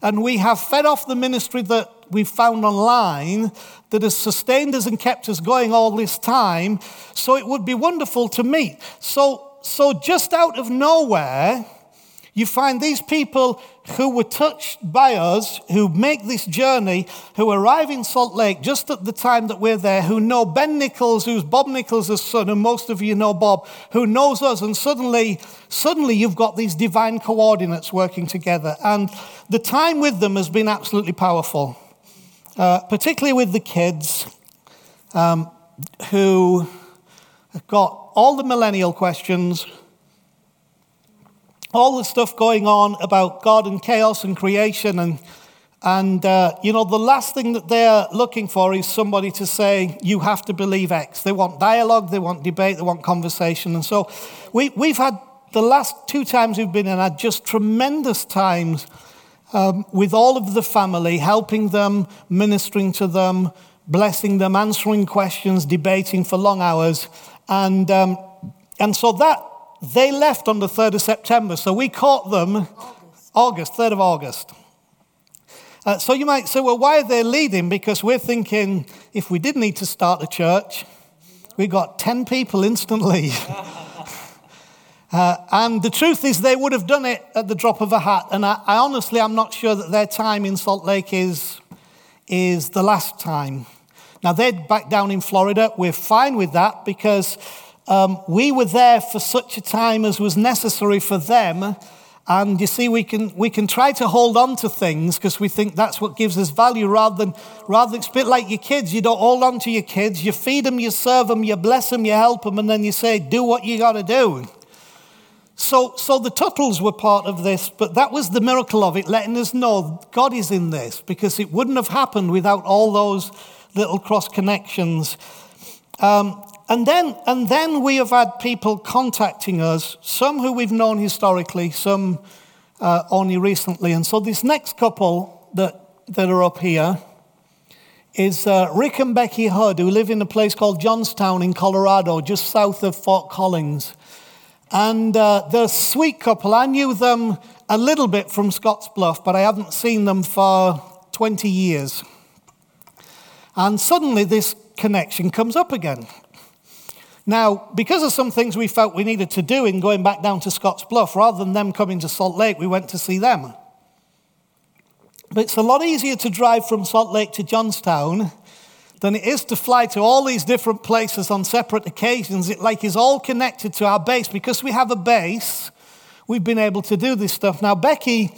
and we have fed off the ministry that we've found online that has sustained us and kept us going all this time. So it would be wonderful to meet. So so just out of nowhere, you find these people who were touched by us, who make this journey, who arrive in Salt Lake just at the time that we're there, who know Ben Nichols, who's Bob Nichols' son, and most of you know Bob, who knows us, and suddenly, suddenly you've got these divine coordinates working together. And the time with them has been absolutely powerful, uh, particularly with the kids um, who have got all the millennial questions, all the stuff going on about God and chaos and creation. And, and uh, you know, the last thing that they're looking for is somebody to say, you have to believe X. They want dialogue, they want debate, they want conversation. And so we, we've had the last two times we've been in, had just tremendous times um, with all of the family, helping them, ministering to them, blessing them, answering questions, debating for long hours. And, um, and so that, they left on the 3rd of September. So we caught them August, August 3rd of August. Uh, so you might say, well, why are they leading? Because we're thinking if we did need to start a church, we got 10 people instantly. [LAUGHS] uh, and the truth is, they would have done it at the drop of a hat. And I, I honestly, I'm not sure that their time in Salt Lake is, is the last time. Now, they're back down in Florida. We're fine with that because um, we were there for such a time as was necessary for them. And you see, we can, we can try to hold on to things because we think that's what gives us value rather than, rather it's a bit like your kids. You don't hold on to your kids. You feed them, you serve them, you bless them, you help them, and then you say, do what you got to do. So, so the Tuttles were part of this, but that was the miracle of it, letting us know God is in this because it wouldn't have happened without all those little cross connections. Um, and then, and then we have had people contacting us, some who we've known historically, some uh, only recently. And so this next couple that, that are up here is uh, Rick and Becky Hood, who live in a place called Johnstown in Colorado, just south of Fort Collins. And uh, they're a sweet couple. I knew them a little bit from Scottsbluff, but I haven't seen them for 20 years. And suddenly this connection comes up again. Now, because of some things we felt we needed to do in going back down to Scottsbluff, rather than them coming to Salt Lake, we went to see them. But it's a lot easier to drive from Salt Lake to Johnstown than it is to fly to all these different places on separate occasions. It like is all connected to our base. Because we have a base, we've been able to do this stuff. Now, Becky,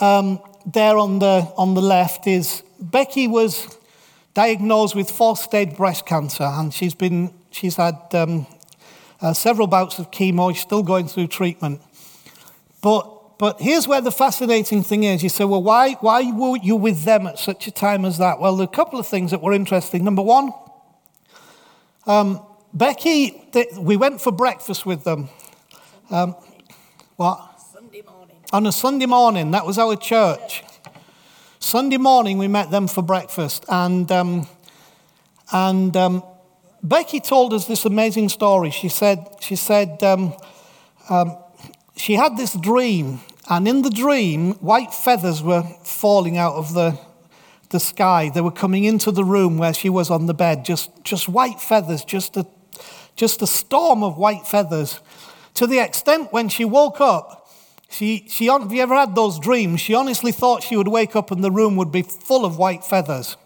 um, there on the, on the left, is Becky was diagnosed with fourth stage breast cancer, and she's, been, she's had um, uh, several bouts of chemo. She's still going through treatment. But, but here's where the fascinating thing is. You say, well, why, why were you with them at such a time as that? Well, there are a couple of things that were interesting. Number one, um, Becky, they, we went for breakfast with them. Um, what? Sunday morning. On a Sunday morning, that was our church. Sunday morning, we met them for breakfast, and um, and um, Becky told us this amazing story. She said she said um, um, she had this dream, and in the dream, white feathers were falling out of the the sky. They were coming into the room where she was on the bed. Just just white feathers, just a just a storm of white feathers, to the extent when she woke up she, she, have you ever had those dreams? She honestly thought she would wake up and the room would be full of white feathers.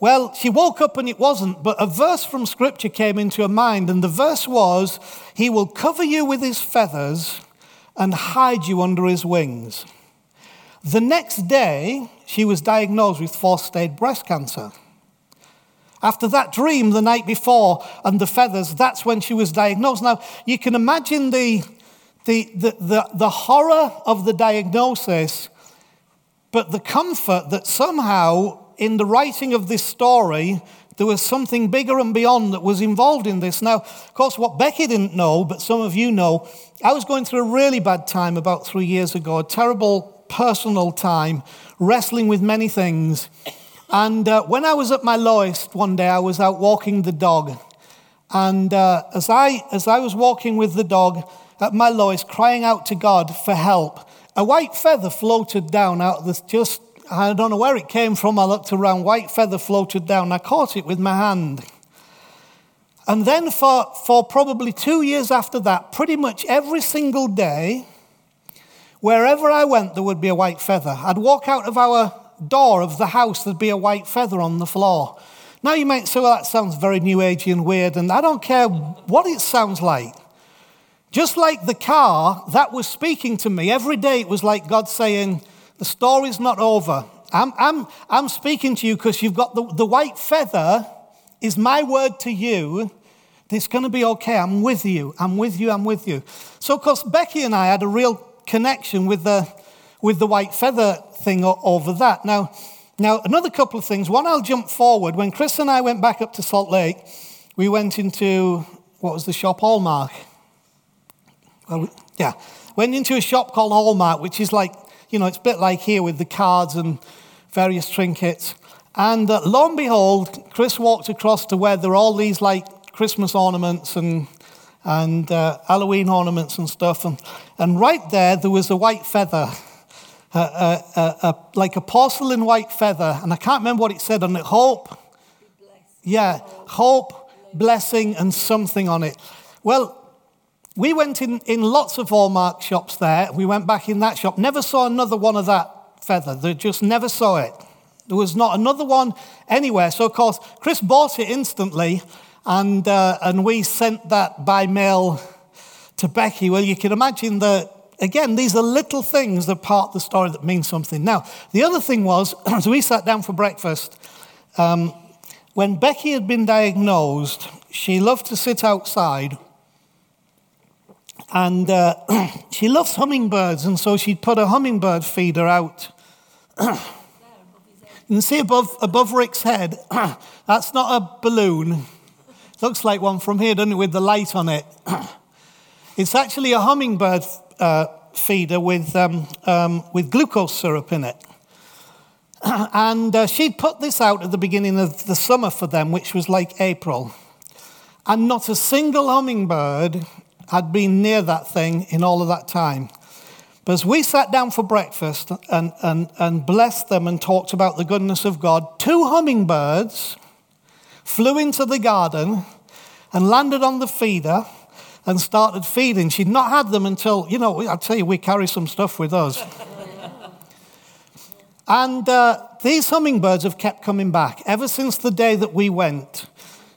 Well, she woke up and it wasn't, but a verse from Scripture came into her mind, and the verse was, He will cover you with His feathers and hide you under His wings. The next day, she was diagnosed with fourth stage breast cancer. After that dream the night before and the feathers, that's when she was diagnosed. Now, you can imagine the, the, the, the, the horror of the diagnosis, but the comfort that somehow in the writing of this story, there was something bigger and beyond that was involved in this. Now, of course, what Becky didn't know, but some of you know, I was going through a really bad time about three years ago, a terrible personal time, wrestling with many things. And uh, when I was at my lowest one day, I was out walking the dog. And uh, as, I, as I was walking with the dog, at my lowest, crying out to God for help, a white feather floated down out of this just, I don't know where it came from. I looked around, white feather floated down. I caught it with my hand. And then for, for probably two years after that, pretty much every single day, wherever I went, there would be a white feather. I'd walk out of our door of the house, there'd be a white feather on the floor. Now you might say, well, that sounds very new agey and weird, and I don't care what it sounds like. Just like the car, that was speaking to me. Every day it was like God saying, The story's not over. I'm, I'm, I'm speaking to you because you've got the, the white feather, is my word to you. It's going to be okay. I'm with you. I'm with you. I'm with you. So, of course, Becky and I had a real connection with the, with the white feather thing over that. Now, now, another couple of things. One, I'll jump forward. When Chris and I went back up to Salt Lake, we went into, what was the shop? Hallmark. Well, yeah. Went into a shop called Hallmark, which is like, you know, it's a bit like here with the cards and various trinkets. And uh, lo and behold, Chris walked across to where there are all these like Christmas ornaments and, and uh, Halloween ornaments and stuff. And, and right there, there was a white feather, uh, uh, like a porcelain white feather. And I can't remember what it said on it. Hope. Yeah, hope, blessing, and something on it. Well, we went in, in lots of Hallmark shops there. We went back in that shop. Never saw another one of that feather. They just never saw it. There was not another one anywhere. So, of course, Chris bought it instantly, and, uh, and we sent that by mail to Becky. Well, you can imagine that, again, these are little things that part the story that mean something. Now, the other thing was, [CLEARS THROAT] as we sat down for breakfast, um, when Becky had been diagnosed, she loved to sit outside and uh, [CLEARS THROAT] she loves hummingbirds, and so she'd put a hummingbird feeder out. [CLEARS THROAT] you can see above, above Rick's head, [CLEARS THROAT] that's not a balloon. Looks like one from here, doesn't it, with the light on it? it's actually a hummingbird uh, feeder with, um, um, with glucose syrup in it. and uh, she'd put this out at the beginning of the summer for them, which was like April. And not a single hummingbird had been near that thing in all of that time. But as we sat down for breakfast and, and, and blessed them and talked about the goodness of God, two hummingbirds flew into the garden and landed on the feeder and started feeding. She'd not had them until, you know, I tell you, we carry some stuff with us. [LAUGHS] and uh, these hummingbirds have kept coming back ever since the day that we went.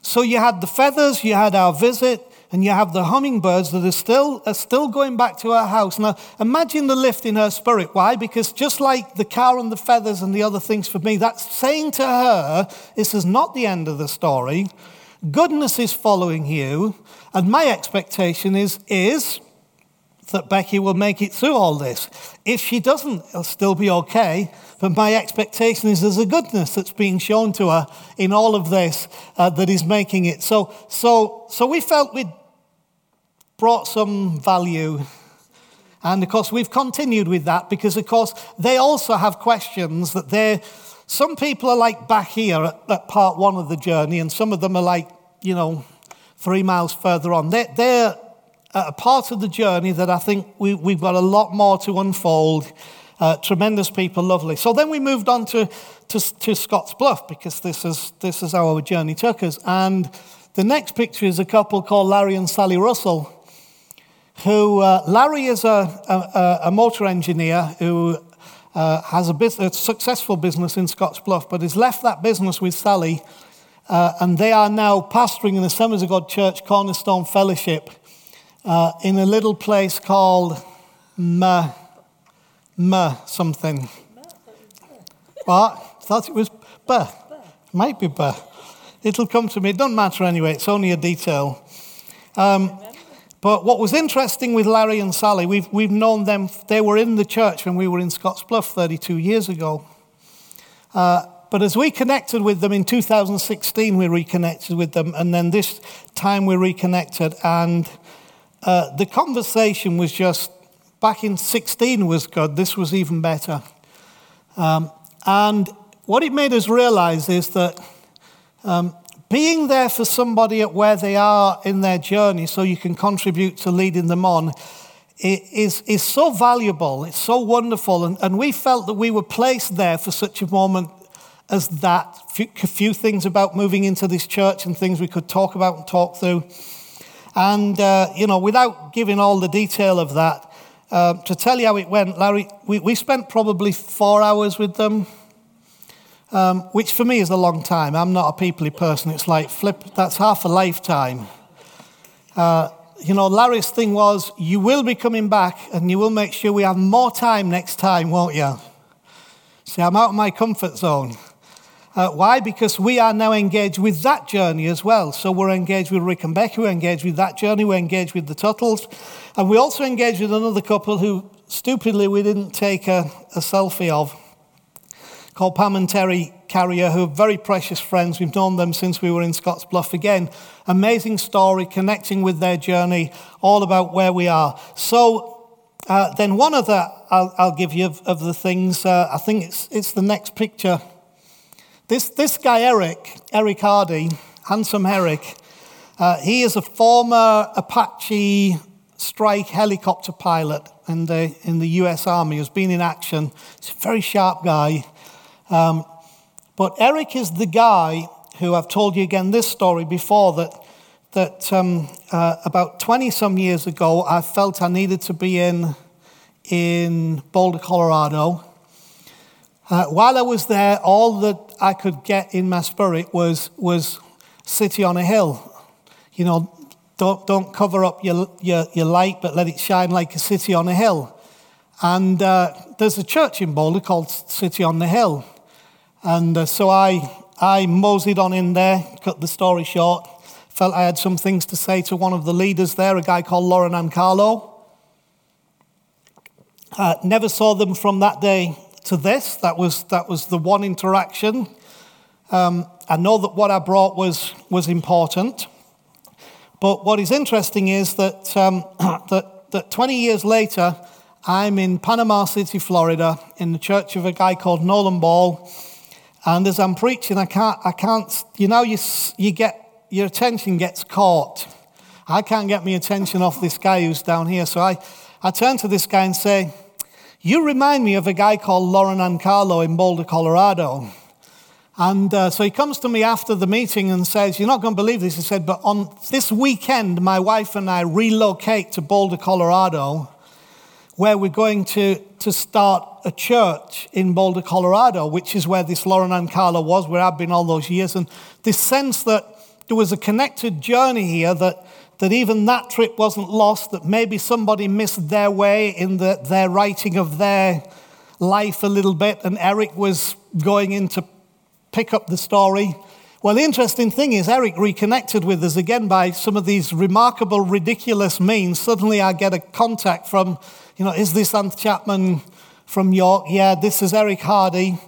So you had the feathers, you had our visit, and you have the hummingbirds that are still, are still going back to her house. Now, imagine the lift in her spirit. Why? Because just like the cow and the feathers and the other things for me, that's saying to her, this is not the end of the story. Goodness is following you, and my expectation is, is that Becky will make it through all this. If she doesn't, it'll still be okay. But my expectation is there's a goodness that's being shown to her in all of this uh, that is making it. So, so, so we felt we'd brought some value. And of course, we've continued with that because, of course, they also have questions that they're. Some people are like back here at, at part one of the journey, and some of them are like, you know, three miles further on. They're, they're a part of the journey that I think we, we've got a lot more to unfold. Uh, tremendous people, lovely. So then we moved on to, to, to Scotts Bluff because this is, this is how our journey took us. And the next picture is a couple called Larry and Sally Russell, who, uh, Larry is a, a, a, motor engineer who uh, has a, business, a, successful business in Scotts Bluff, but has left that business with Sally, uh, and they are now pastoring in the Assemblies of God Church Cornerstone Fellowship uh, in a little place called Ma, Ma something. What? Thought it was Ba. Might be Ba. It'll come to me. It doesn't matter anyway. It's only a detail. Um, but what was interesting with Larry and Sally, we've, we've known them, they were in the church when we were in Scotts Bluff 32 years ago. Uh, but as we connected with them in 2016, we reconnected with them, and then this time we reconnected, and uh, the conversation was just, back in 16 was good, this was even better. Um, and what it made us realize is that um, being there for somebody at where they are in their journey so you can contribute to leading them on is, is so valuable, it's so wonderful. And, and we felt that we were placed there for such a moment as that. A few things about moving into this church and things we could talk about and talk through. And, uh, you know, without giving all the detail of that, uh, to tell you how it went, Larry, we, we spent probably four hours with them, um, which for me is a long time. I'm not a peoply person. It's like, flip, that's half a lifetime. Uh, you know, Larry's thing was, you will be coming back and you will make sure we have more time next time, won't you? See, I'm out of my comfort zone. Uh, why? Because we are now engaged with that journey as well. So we're engaged with Rick and Becky, we're engaged with that journey, we're engaged with the Tuttles, and we also engaged with another couple who, stupidly, we didn't take a, a selfie of, called Pam and Terry Carrier, who are very precious friends. We've known them since we were in Scotts Bluff again. Amazing story, connecting with their journey, all about where we are. So uh, then one other I'll, I'll give you of, of the things, uh, I think it's, it's the next picture. This, this guy, Eric, Eric Hardy, handsome Eric, uh, he is a former Apache strike helicopter pilot in the, in the US Army, has been in action. He's a very sharp guy. Um, but Eric is the guy who I've told you again this story before that, that um, uh, about 20 some years ago, I felt I needed to be in, in Boulder, Colorado. Uh, while I was there, all that I could get in my spirit was, was city on a hill. You know, don't, don't cover up your, your, your light, but let it shine like a city on a hill. And uh, there's a church in Boulder called City on the Hill. And uh, so I, I moseyed on in there, cut the story short. Felt I had some things to say to one of the leaders there, a guy called Lauren and Carlo. Uh, never saw them from that day to this. That was, that was the one interaction. Um, I know that what I brought was, was important. But what is interesting is that, um, [CLEARS THROAT] that, that 20 years later, I'm in Panama City, Florida, in the church of a guy called Nolan Ball. And as I'm preaching, I can't, I can't you know, you, you get, your attention gets caught. I can't get my attention off this guy who's down here. So I, I turn to this guy and say, you remind me of a guy called Lauren and Carlo in Boulder, Colorado. And uh, so he comes to me after the meeting and says, You're not going to believe this. He said, But on this weekend, my wife and I relocate to Boulder, Colorado. where we're going to, to start a church in Boulder, Colorado, which is where this Lauren and Carla was, where I've been all those years. And this sense that there was a connected journey here, that, that even that trip wasn't lost, that maybe somebody missed their way in the, their writing of their life a little bit, and Eric was going in to pick up the story. Well, the interesting thing is, Eric reconnected with us again by some of these remarkable, ridiculous means. Suddenly, I get a contact from you know, is this Anth Chapman from York? Yeah, this is Eric Hardy.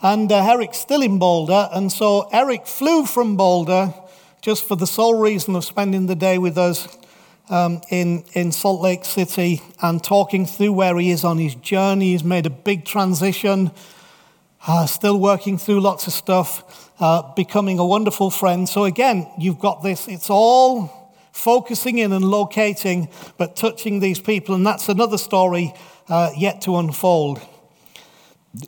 And uh, Eric's still in Boulder. And so Eric flew from Boulder just for the sole reason of spending the day with us um, in, in Salt Lake City and talking through where he is on his journey. He's made a big transition, uh, still working through lots of stuff, uh, becoming a wonderful friend. So, again, you've got this, it's all focusing in and locating, but touching these people. And that's another story uh, yet to unfold.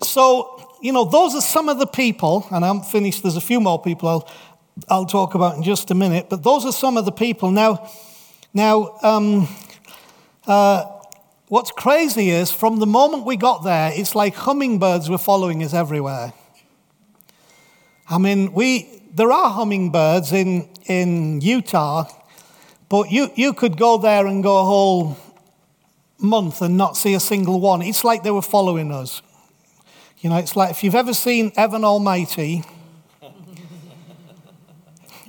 So, you know, those are some of the people, and I'm finished. There's a few more people I'll, I'll talk about in just a minute, but those are some of the people. Now, now um, uh, what's crazy is from the moment we got there, it's like hummingbirds were following us everywhere. I mean, we, there are hummingbirds in, in Utah but you, you could go there and go a whole month and not see a single one. It's like they were following us. You know, it's like if you've ever seen Evan Almighty,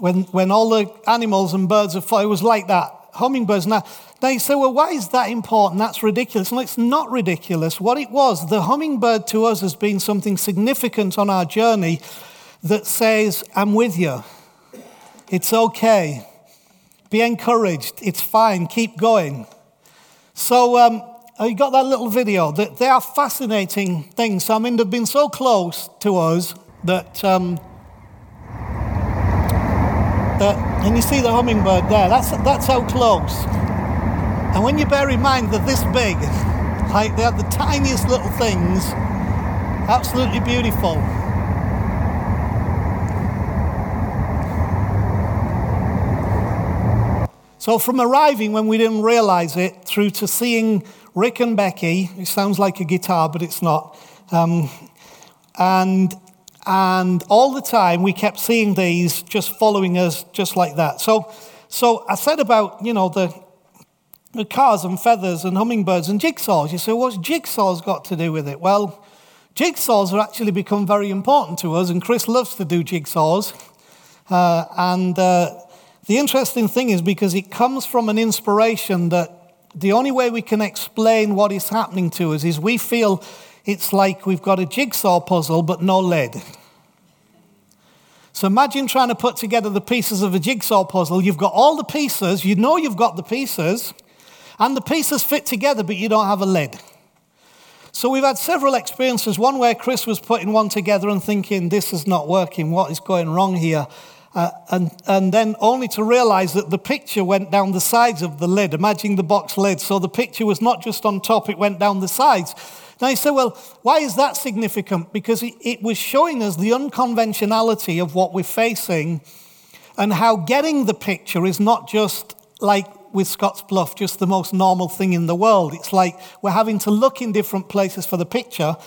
when, when all the animals and birds are, it was like that. Hummingbirds. Now, they say, well, why is that important? That's ridiculous. No, it's not ridiculous. What it was, the hummingbird to us has been something significant on our journey that says, I'm with you. It's okay. Be encouraged. It's fine. Keep going. So, um, uh, you got that little video. That they are fascinating things. I mean, they've been so close to us that. Um, and you see the hummingbird there. That's that's how close. And when you bear in mind they're this big, [LAUGHS] like they are the tiniest little things, absolutely beautiful. So, from arriving when we didn't realize it through to seeing Rick and Becky, it sounds like a guitar, but it's not. Um, and, and all the time we kept seeing these just following us just like that. So, so I said about, you know, the, the cars and feathers and hummingbirds and jigsaws. You say, what's jigsaws got to do with it? Well, jigsaws have actually become very important to us, and Chris loves to do jigsaws. Uh, and uh, the interesting thing is because it comes from an inspiration that the only way we can explain what is happening to us is we feel it's like we've got a jigsaw puzzle but no lid. So imagine trying to put together the pieces of a jigsaw puzzle. You've got all the pieces, you know you've got the pieces, and the pieces fit together, but you don't have a lid. So we've had several experiences. One where Chris was putting one together and thinking, this is not working, what is going wrong here? Uh, and, and then only to realize that the picture went down the sides of the lid. Imagine the box lid. So the picture was not just on top, it went down the sides. Now you say, well, why is that significant? Because it, was showing us the unconventionality of what we're facing and how getting the picture is not just like with Scottsbluff, just the most normal thing in the world. It's like we're having to look in different places for the picture.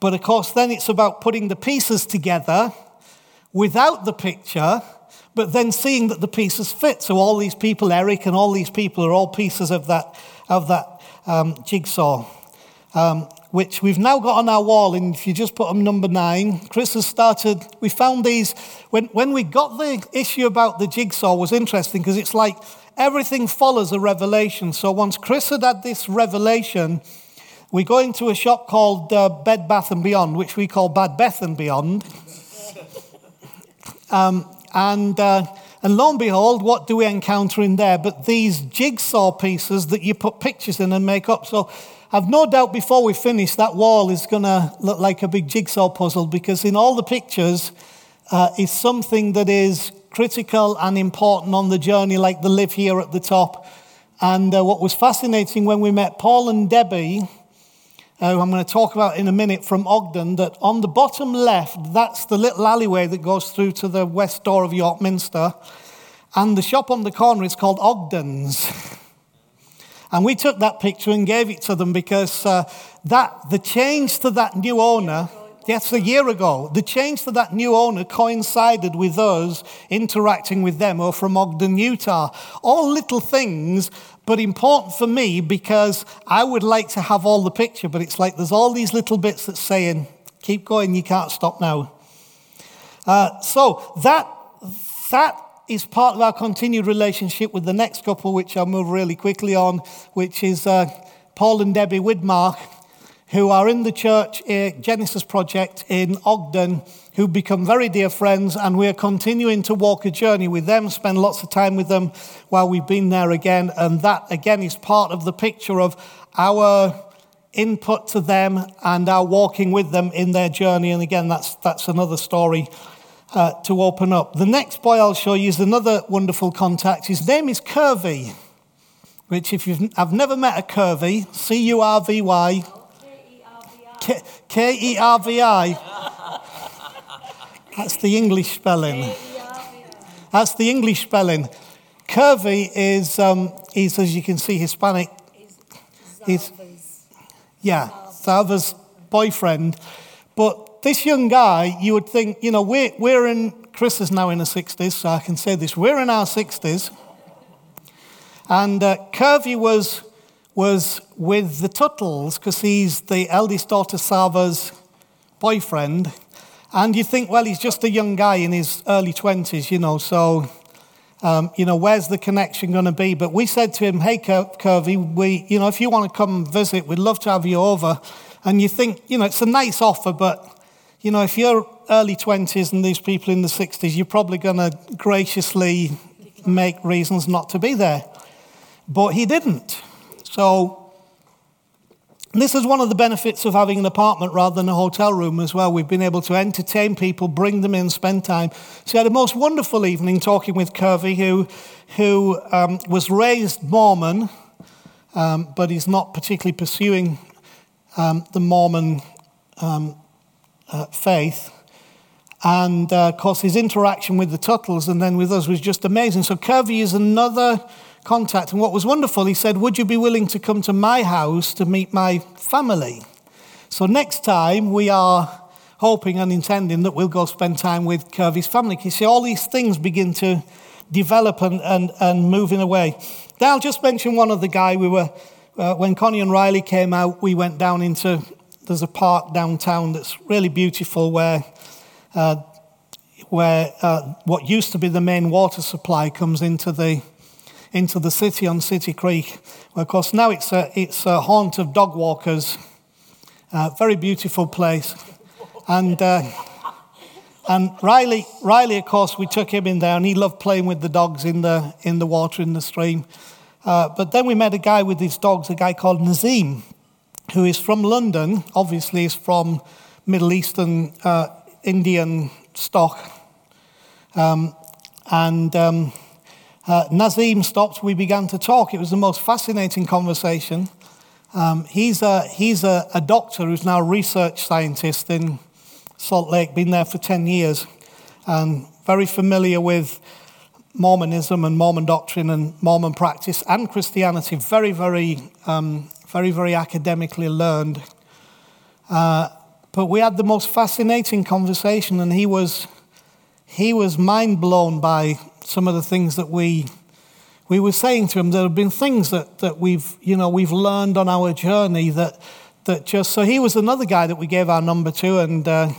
But of course, then it's about putting the pieces together without the picture, but then seeing that the pieces fit. So all these people, Eric and all these people, are all pieces of that, of that um, jigsaw, um, which we've now got on our wall. And if you just put them number nine, Chris has started. We found these when when we got the issue about the jigsaw was interesting because it's like everything follows a revelation. So once Chris had had this revelation. We go into a shop called uh, Bed Bath and Beyond, which we call Bad Beth and Beyond. [LAUGHS] Um, and, uh, and lo and behold, what do we encounter in there? But these jigsaw pieces that you put pictures in and make up. So I've no doubt before we finish, that wall is going to look like a big jigsaw puzzle because in all the pictures uh, is something that is critical and important on the journey, like the live here at the top. And uh, what was fascinating when we met Paul and Debbie uh, I'm going to talk about in a minute from Ogden, that on the bottom left, that's the little alleyway that goes through to the west door of York Minster. And the shop on the corner is called Ogden's. [LAUGHS] And we took that picture and gave it to them because uh, that the change to that new owner, yes, a year ago, the change to that new owner coincided with us interacting with them or from Ogden, Utah. All little things, but important for me because I would like to have all the picture, but it's like there's all these little bits that's saying, keep going, you can't stop now. Uh, so that, that is part of our continued relationship with the next couple, which I'll move really quickly on, which is uh, Paul and Debbie Widmark, who are in the church uh, Genesis Project in Ogden, who become very dear friends, and we are continuing to walk a journey with them, spend lots of time with them while we've been there again. And that, again, is part of the picture of our input to them and our walking with them in their journey. And again, that's, that's another story uh, to open up. The next boy I'll show you is another wonderful contact. His name is Curvy, which, if you've I've never met a Curvy, C U R V Y, K E R V I. That's the English spelling. That's the English spelling. Curvy is, um, is as you can see, Hispanic. He's, yeah, Zava's boyfriend. But this young guy, you would think, you know, we're, we're in, Chris is now in the 60s, so I can say this, we're in our 60s. And uh, Curvy was, was with the Tuttles because he's the eldest daughter Sava's boyfriend. And you think, well, he's just a young guy in his early 20s, you know, so, um, you know, where's the connection going to be? But we said to him, hey, Curvy, we, you know, if you want to come visit, we'd love to have you over. And you think, you know, it's a nice offer, but you know, if you're early 20s and these people in the 60s, you're probably going to graciously make reasons not to be there. But he didn't. So, this is one of the benefits of having an apartment rather than a hotel room as well. We've been able to entertain people, bring them in, spend time. So, we had a most wonderful evening talking with Curvy, who, who um, was raised Mormon, um, but he's not particularly pursuing um, the Mormon um, uh, faith. And uh, of course, his interaction with the Tuttles and then with us was just amazing. So, Curvy is another contact. And what was wonderful, he said, Would you be willing to come to my house to meet my family? So, next time we are hoping and intending that we'll go spend time with Curvy's family. You see, all these things begin to develop and, and, and move in a way. Now, I'll just mention one other guy. We were, uh, when Connie and Riley came out, we went down into there's a park downtown that's really beautiful where, uh, where uh, what used to be the main water supply comes into the, into the city on City Creek. Well, of course, now it's a, it's a haunt of dog walkers. Uh, very beautiful place. And, uh, and Riley, Riley, of course, we took him in there and he loved playing with the dogs in the, in the water, in the stream. Uh, but then we met a guy with his dogs, a guy called Nazim who is from London, obviously is from Middle Eastern uh, Indian stock. Um, and um, uh, Nazim stopped, we began to talk. It was the most fascinating conversation. Um, he's a, he's a, a, doctor who's now a research scientist in Salt Lake, been there for 10 years, and very familiar with Mormonism and Mormon doctrine and Mormon practice and Christianity. Very, very um, very, very academically learned. Uh, but we had the most fascinating conversation, and he was, he was mind blown by some of the things that we, we were saying to him. There have been things that, that we've, you know, we've learned on our journey that, that just, so he was another guy that we gave our number to, and uh,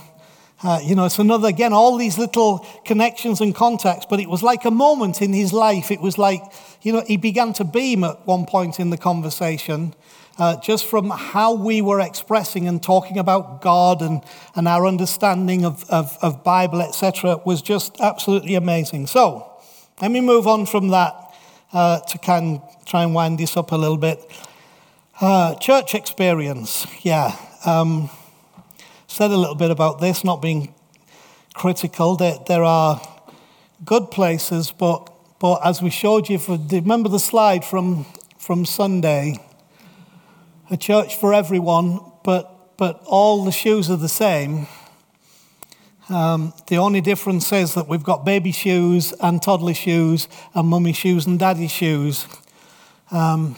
uh, you know, it's another, again, all these little connections and contacts, but it was like a moment in his life. It was like, you know, he began to beam at one point in the conversation uh, just from how we were expressing and talking about God and, and our understanding of, of, of Bible, etc., was just absolutely amazing. So, let me move on from that uh, to kind of try and wind this up a little bit. Uh, church experience, yeah. Um, said a little bit about this, not being critical. There, there are good places, but, but as we showed you, for, remember the slide from, from Sunday? A church for everyone, but, but all the shoes are the same. Um, the only difference is that we've got baby shoes and toddler shoes and mummy shoes and daddy shoes. Um,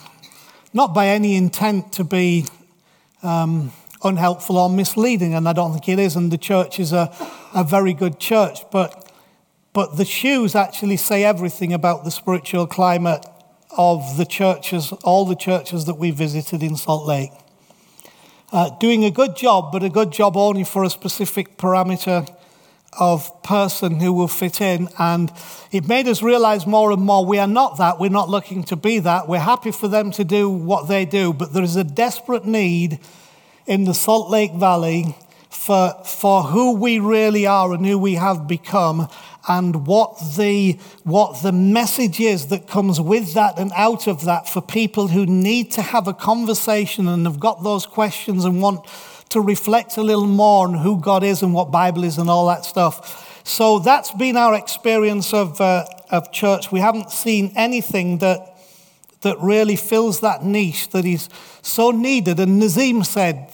not by any intent to be um, unhelpful or misleading, and I don't think it is, and the church is a, a very good church, but, but the shoes actually say everything about the spiritual climate of the churches, all the churches that we visited in Salt Lake. Uh, doing a good job, but a good job only for a specific parameter of person who will fit in. And it made us realize more and more we are not that. We're not looking to be that. We're happy for them to do what they do, but there is a desperate need in the Salt Lake Valley for, for who we really are and who we have become and what the, what the message is that comes with that and out of that for people who need to have a conversation and have got those questions and want to reflect a little more on who God is and what Bible is and all that stuff. So that's been our experience of, uh, of church. We haven't seen anything that, that really fills that niche that is so needed. And Nazim said,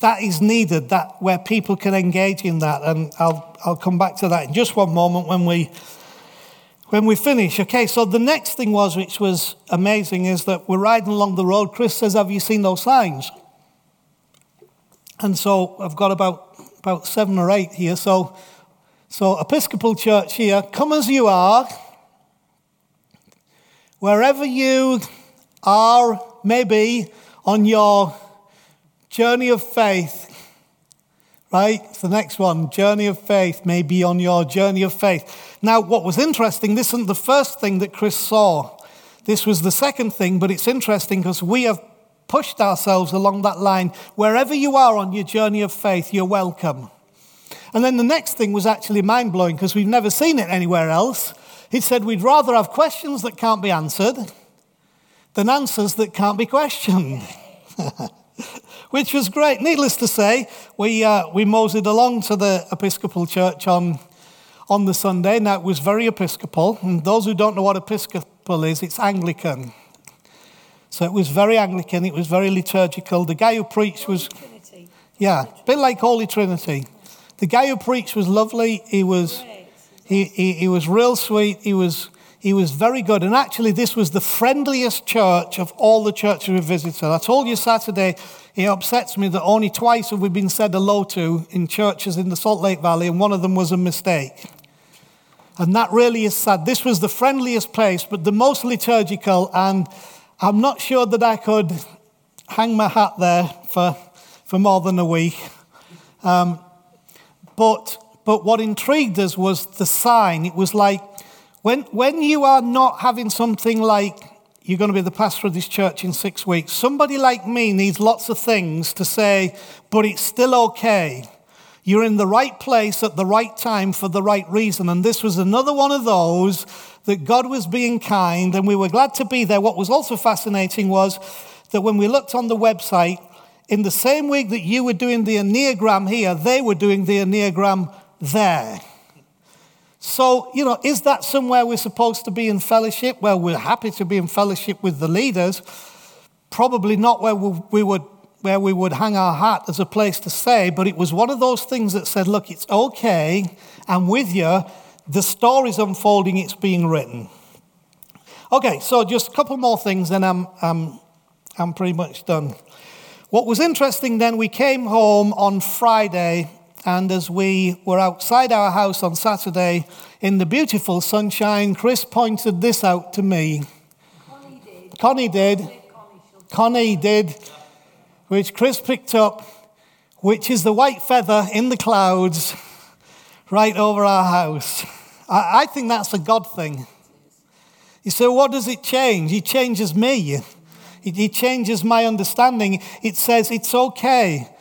that is needed, that where people can engage in that. And I'll, I'll come back to that in just one moment when we, when we finish. Okay, so the next thing was, which was amazing, is that we're riding along the road. Chris says, Have you seen those signs? And so I've got about, about seven or eight here. So, so Episcopal Church here, come as you are, wherever you are, maybe on your Journey of faith. Right? It's the next one. Journey of faith may be on your journey of faith. Now, what was interesting, this isn't the first thing that Chris saw. This was the second thing, but it's interesting because we have pushed ourselves along that line. Wherever you are on your journey of faith, you're welcome. And then the next thing was actually mind blowing because we've never seen it anywhere else. He said we'd rather have questions that can't be answered than answers that can't be questioned. [LAUGHS] which was great. Needless to say, we, uh, we moseyed along to the Episcopal Church on, on the Sunday. and that was very Episcopal. And those who don't know what Episcopal is, it's Anglican. So it was very Anglican, it was very liturgical. The guy who preached was. Yeah, a bit like Holy Trinity. The guy who preached was lovely. He was, he, he, he was real sweet. He was, he was very good. And actually, this was the friendliest church of all the churches we visited. I told you Saturday, it upsets me that only twice have we been said hello to in churches in the Salt Lake Valley, and one of them was a mistake. And that really is sad. This was the friendliest place, but the most liturgical, and I'm not sure that I could hang my hat there for, for more than a week. Um, but, but what intrigued us was the sign. It was like when, when you are not having something like you're going to be the pastor of this church in six weeks. Somebody like me needs lots of things to say, but it's still okay. You're in the right place at the right time for the right reason. And this was another one of those that God was being kind and we were glad to be there. What was also fascinating was that when we looked on the website, in the same week that you were doing the Enneagram here, they were doing the Enneagram there. So, you know, is that somewhere we're supposed to be in fellowship? Well, we're happy to be in fellowship with the leaders. Probably not where we would, where we would hang our hat as a place to say, but it was one of those things that said, look, it's okay. I'm with you. The story's unfolding, it's being written. Okay, so just a couple more things, and I'm, I'm, I'm pretty much done. What was interesting then, we came home on Friday and as we were outside our house on Saturday in the beautiful sunshine, Chris pointed this out to me. Connie did. Connie did. Connie did, which Chris picked up, which is the white feather in the clouds right over our house. I, I think that's a God thing. You say, what does it change? It changes me. It, it changes my understanding. It says it's okay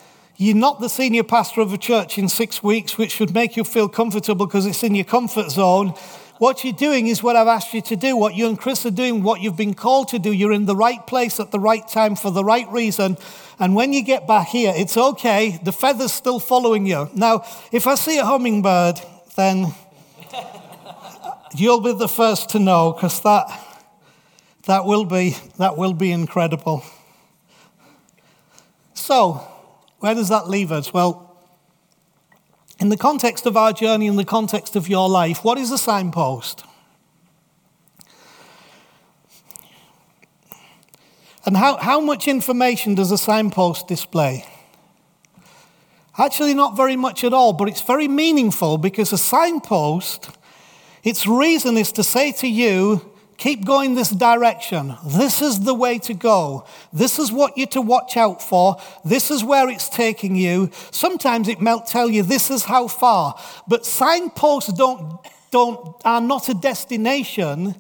you're not the senior pastor of a church in six weeks, which should make you feel comfortable because it's in your comfort zone. What you're doing is what I've asked you to do. What you and Chris are doing, what you've been called to do. You're in the right place at the right time for the right reason. And when you get back here, it's okay. The feather's still following you. Now, if I see a hummingbird, then you'll be the first to know because that, that, will be, that will be incredible. So, where does that leave us? Well, in the context of our journey, in the context of your life, what is a signpost? And how, how much information does a signpost display? Actually, not very much at all, but it's very meaningful because a signpost, its reason is to say to you, keep going this direction. This is the way to go. This is what you're to watch out for. This is where it's taking you. Sometimes it might tell you this is how far. But signposts don't, don't, are not a destination.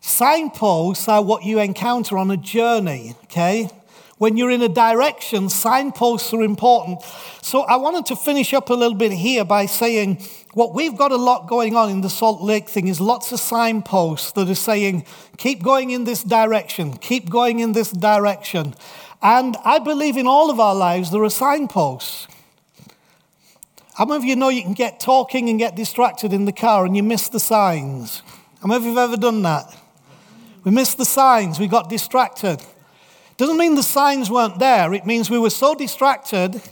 Signposts are what you encounter on a journey, okay? When you're in a direction, signposts are important. So I wanted to finish up a little bit here by saying what we've got a lot going on in the Salt Lake thing is lots of signposts that are saying, keep going in this direction, keep going in this direction. And I believe in all of our lives there are signposts. How many of you know you can get talking and get distracted in the car and you miss the signs? How many of you have ever done that? We missed the signs, we got distracted. Doesn't mean the signs weren't there. It means we were so distracted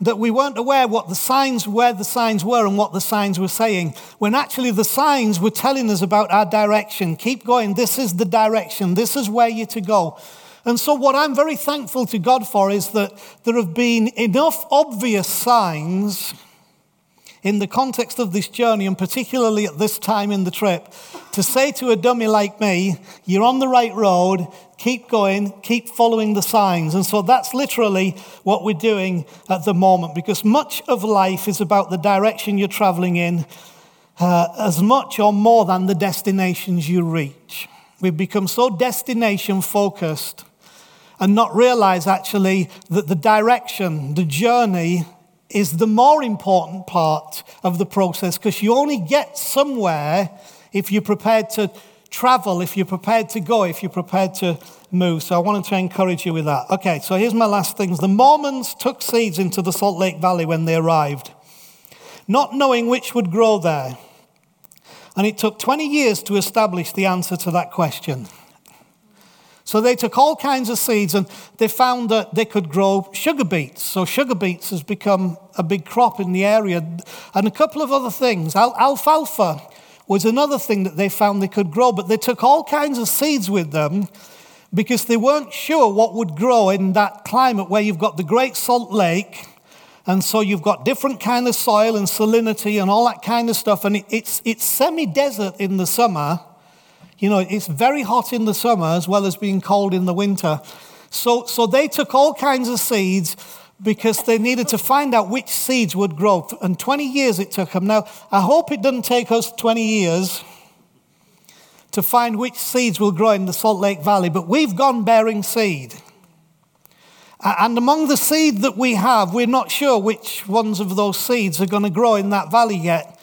that we weren't aware what the signs, where the signs were and what the signs were saying. When actually the signs were telling us about our direction. Keep going. This is the direction. This is where you're to go. And so, what I'm very thankful to God for is that there have been enough obvious signs in the context of this journey, and particularly at this time in the trip, to say to a dummy like me, You're on the right road, keep going, keep following the signs. And so that's literally what we're doing at the moment because much of life is about the direction you're traveling in uh, as much or more than the destinations you reach. We've become so destination focused and not realize actually that the direction, the journey, is the more important part of the process because you only get somewhere if you're prepared to travel, if you're prepared to go, if you're prepared to move. So I wanted to encourage you with that. Okay, so here's my last things. The Mormons took seeds into the Salt Lake Valley when they arrived, not knowing which would grow there. And it took 20 years to establish the answer to that question. So they took all kinds of seeds and they found that they could grow sugar beets. So sugar beets has become a big crop in the area. And a couple of other things. Al- alfalfa was another thing that they found they could grow, but they took all kinds of seeds with them because they weren't sure what would grow in that climate where you've got the Great Salt Lake. And so you've got different kind of soil and salinity and all that kind of stuff. And it's, it's semi-desert in the summer. You know, it's very hot in the summer as well as being cold in the winter. So, so they took all kinds of seeds because they needed to find out which seeds would grow. And 20 years it took them. Now, I hope it doesn't take us 20 years to find which seeds will grow in the Salt Lake Valley, but we've gone bearing seed. And among the seed that we have, we're not sure which ones of those seeds are going to grow in that valley yet.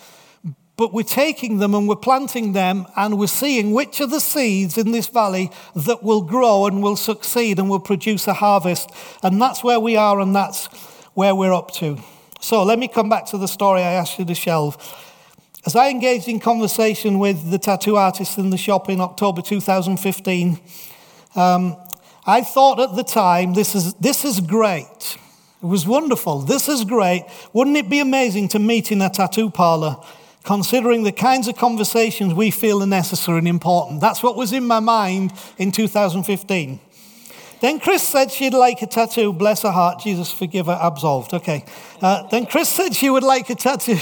But we're taking them and we're planting them, and we're seeing which are the seeds in this valley that will grow and will succeed and will produce a harvest. And that's where we are, and that's where we're up to. So let me come back to the story I asked you to shelve. As I engaged in conversation with the tattoo artist in the shop in October 2015, um, I thought at the time, this is, this is great. It was wonderful. This is great. Wouldn't it be amazing to meet in a tattoo parlor? Considering the kinds of conversations we feel are necessary and important. That's what was in my mind in 2015. Then Chris said she'd like a tattoo. Bless her heart. Jesus, forgive her. Absolved. Okay. Uh, then Chris said she would like a tattoo.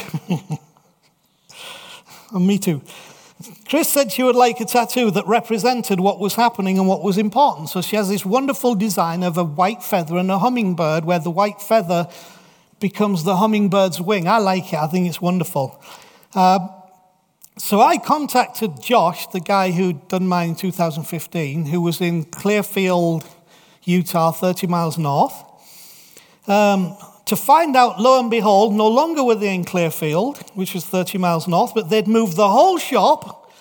[LAUGHS] me too. Chris said she would like a tattoo that represented what was happening and what was important. So she has this wonderful design of a white feather and a hummingbird, where the white feather becomes the hummingbird's wing. I like it, I think it's wonderful. Uh, so I contacted Josh, the guy who'd done mine in 2015, who was in Clearfield, Utah, 30 miles north, um, to find out, lo and behold, no longer were they in Clearfield, which was 30 miles north, but they'd moved the whole shop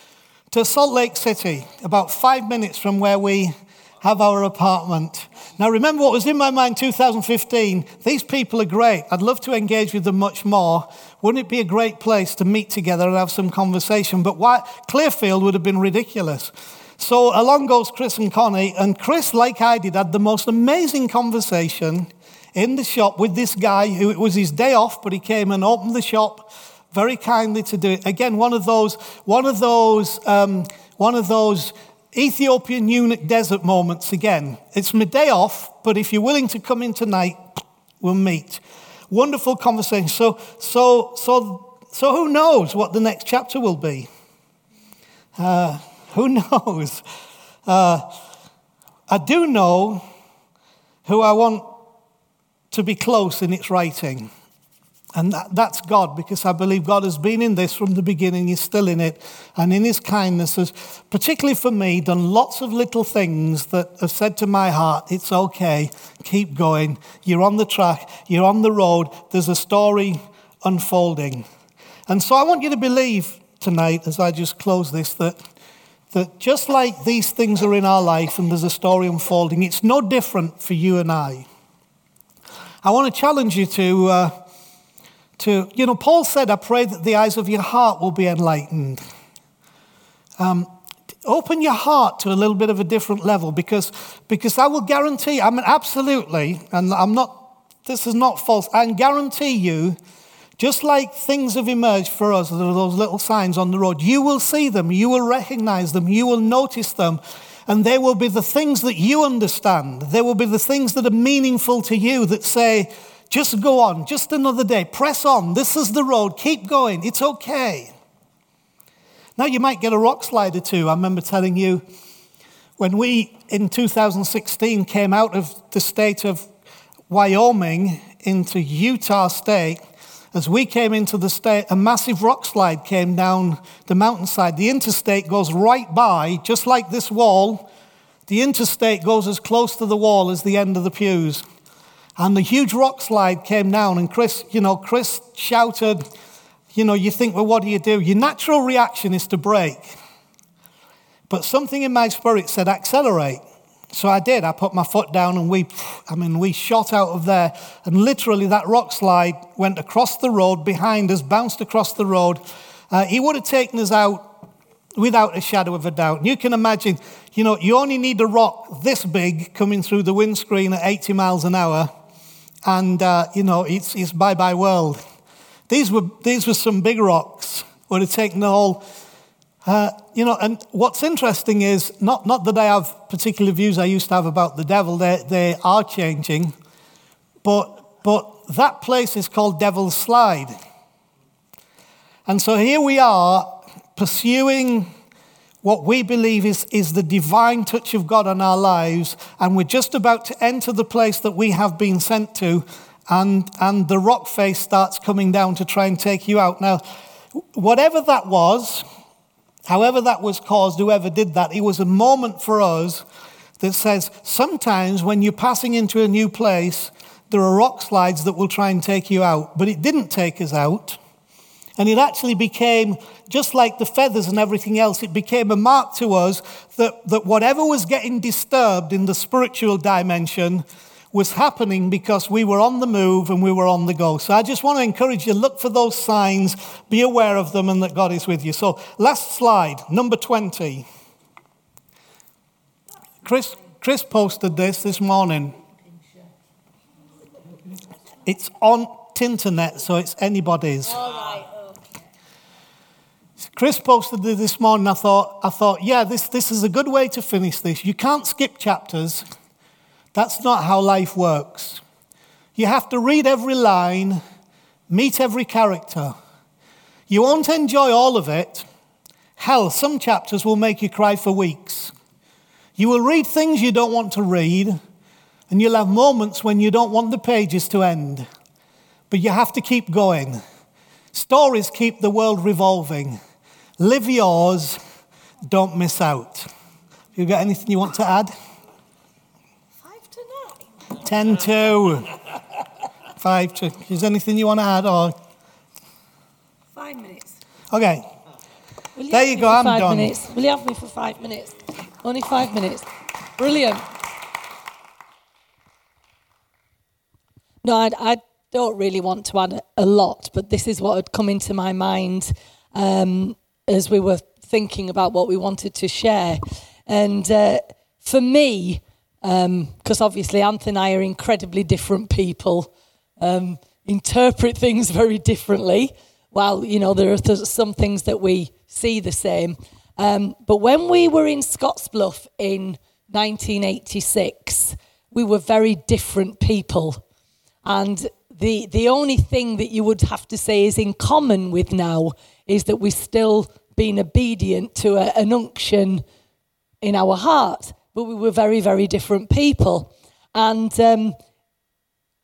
to Salt Lake City, about five minutes from where we have our apartment. Now, remember what was in my mind 2015? These people are great. I'd love to engage with them much more. Wouldn't it be a great place to meet together and have some conversation? But why, Clearfield would have been ridiculous. So along goes Chris and Connie, and Chris, like I did, had the most amazing conversation in the shop with this guy who it was his day off, but he came and opened the shop very kindly to do it. Again, one of those, one of those, um, one of those Ethiopian eunuch desert moments again. It's my day off, but if you're willing to come in tonight, we'll meet. Wonderful conversation. So, so, so, so who knows what the next chapter will be? Uh, who [LAUGHS] knows? Uh, I do know who I want to be close in its writing. And that, that's God, because I believe God has been in this from the beginning. He's still in it. And in His kindness, has, particularly for me, done lots of little things that have said to my heart, it's okay, keep going. You're on the track, you're on the road, there's a story unfolding. And so I want you to believe tonight, as I just close this, that, that just like these things are in our life and there's a story unfolding, it's no different for you and I. I want to challenge you to. Uh, to, you know, Paul said, I pray that the eyes of your heart will be enlightened. Um, open your heart to a little bit of a different level because, because I will guarantee, I mean, absolutely, and I'm not, this is not false, I guarantee you, just like things have emerged for us, there are those little signs on the road, you will see them, you will recognize them, you will notice them, and they will be the things that you understand. They will be the things that are meaningful to you that say, just go on, just another day. Press on. This is the road. Keep going. It's okay. Now, you might get a rock slide or two. I remember telling you when we in 2016 came out of the state of Wyoming into Utah State, as we came into the state, a massive rock slide came down the mountainside. The interstate goes right by, just like this wall. The interstate goes as close to the wall as the end of the pews. And the huge rock slide came down, and Chris, you know, Chris shouted, you know, you think, well, what do you do? Your natural reaction is to brake. But something in my spirit said, accelerate. So I did. I put my foot down and we, I mean, we shot out of there. And literally, that rock slide went across the road behind us, bounced across the road. Uh, he would have taken us out without a shadow of a doubt. And you can imagine, you know, you only need a rock this big coming through the windscreen at 80 miles an hour and uh, you know it's, it's bye bye world. These were these were some big rocks. Would have taken the whole. Uh, you know, and what's interesting is not, not that I have particular views I used to have about the devil, they, they are changing, but, but that place is called Devil's Slide. And so here we are pursuing what we believe is, is the divine touch of God on our lives, and we're just about to enter the place that we have been sent to, and, and the rock face starts coming down to try and take you out. Now, whatever that was, however that was caused, whoever did that, it was a moment for us that says sometimes when you're passing into a new place, there are rock slides that will try and take you out, but it didn't take us out. And it actually became, just like the feathers and everything else, it became a mark to us that, that whatever was getting disturbed in the spiritual dimension was happening because we were on the move and we were on the go. So I just want to encourage you look for those signs, be aware of them, and that God is with you. So, last slide, number 20. Chris, Chris posted this this morning. It's on internet, so it's anybody's. Chris posted this morning. I thought, I thought, yeah, this, this is a good way to finish this. You can't skip chapters. That's not how life works. You have to read every line, meet every character. You won't enjoy all of it. Hell, some chapters will make you cry for weeks. You will read things you don't want to read, and you'll have moments when you don't want the pages to end. But you have to keep going. Stories keep the world revolving. Live yours, don't miss out. You got anything you want to add? Five to nine. Ten to. Five to. Is there anything you want to add or? Five minutes. Okay. Will There you go, I'm five done. Minutes? Will you have me for five minutes? Only five minutes. Brilliant. No, I, I don't really want to add a lot, but this is what had come into my mind um, as we were thinking about what we wanted to share. And uh, for me, because obviously Anthony and I are incredibly different people, um, interpret things [LAUGHS] very differently. While you know there are th- some things that we see the same, Um, but when we were in Scottsbluff in 1986, we were very different people. And the, the only thing that you would have to say is in common with now is that we're still being obedient to a, an unction in our heart. But we were very, very different people. And um,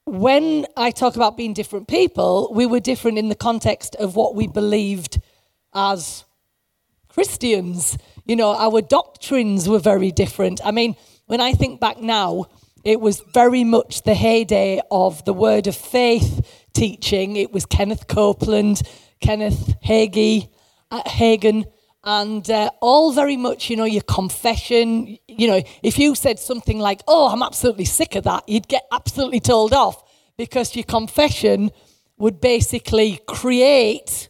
when I talk about being different people, we were different in the context of what we believed as Christians. You know, our doctrines were very different. I mean, when I think back now, it was very much the heyday of the word of faith teaching. It was Kenneth Copeland, Kenneth Hagee, uh, Hagin, and uh, all very much, you know, your confession. You know, if you said something like, oh, I'm absolutely sick of that, you'd get absolutely told off because your confession would basically create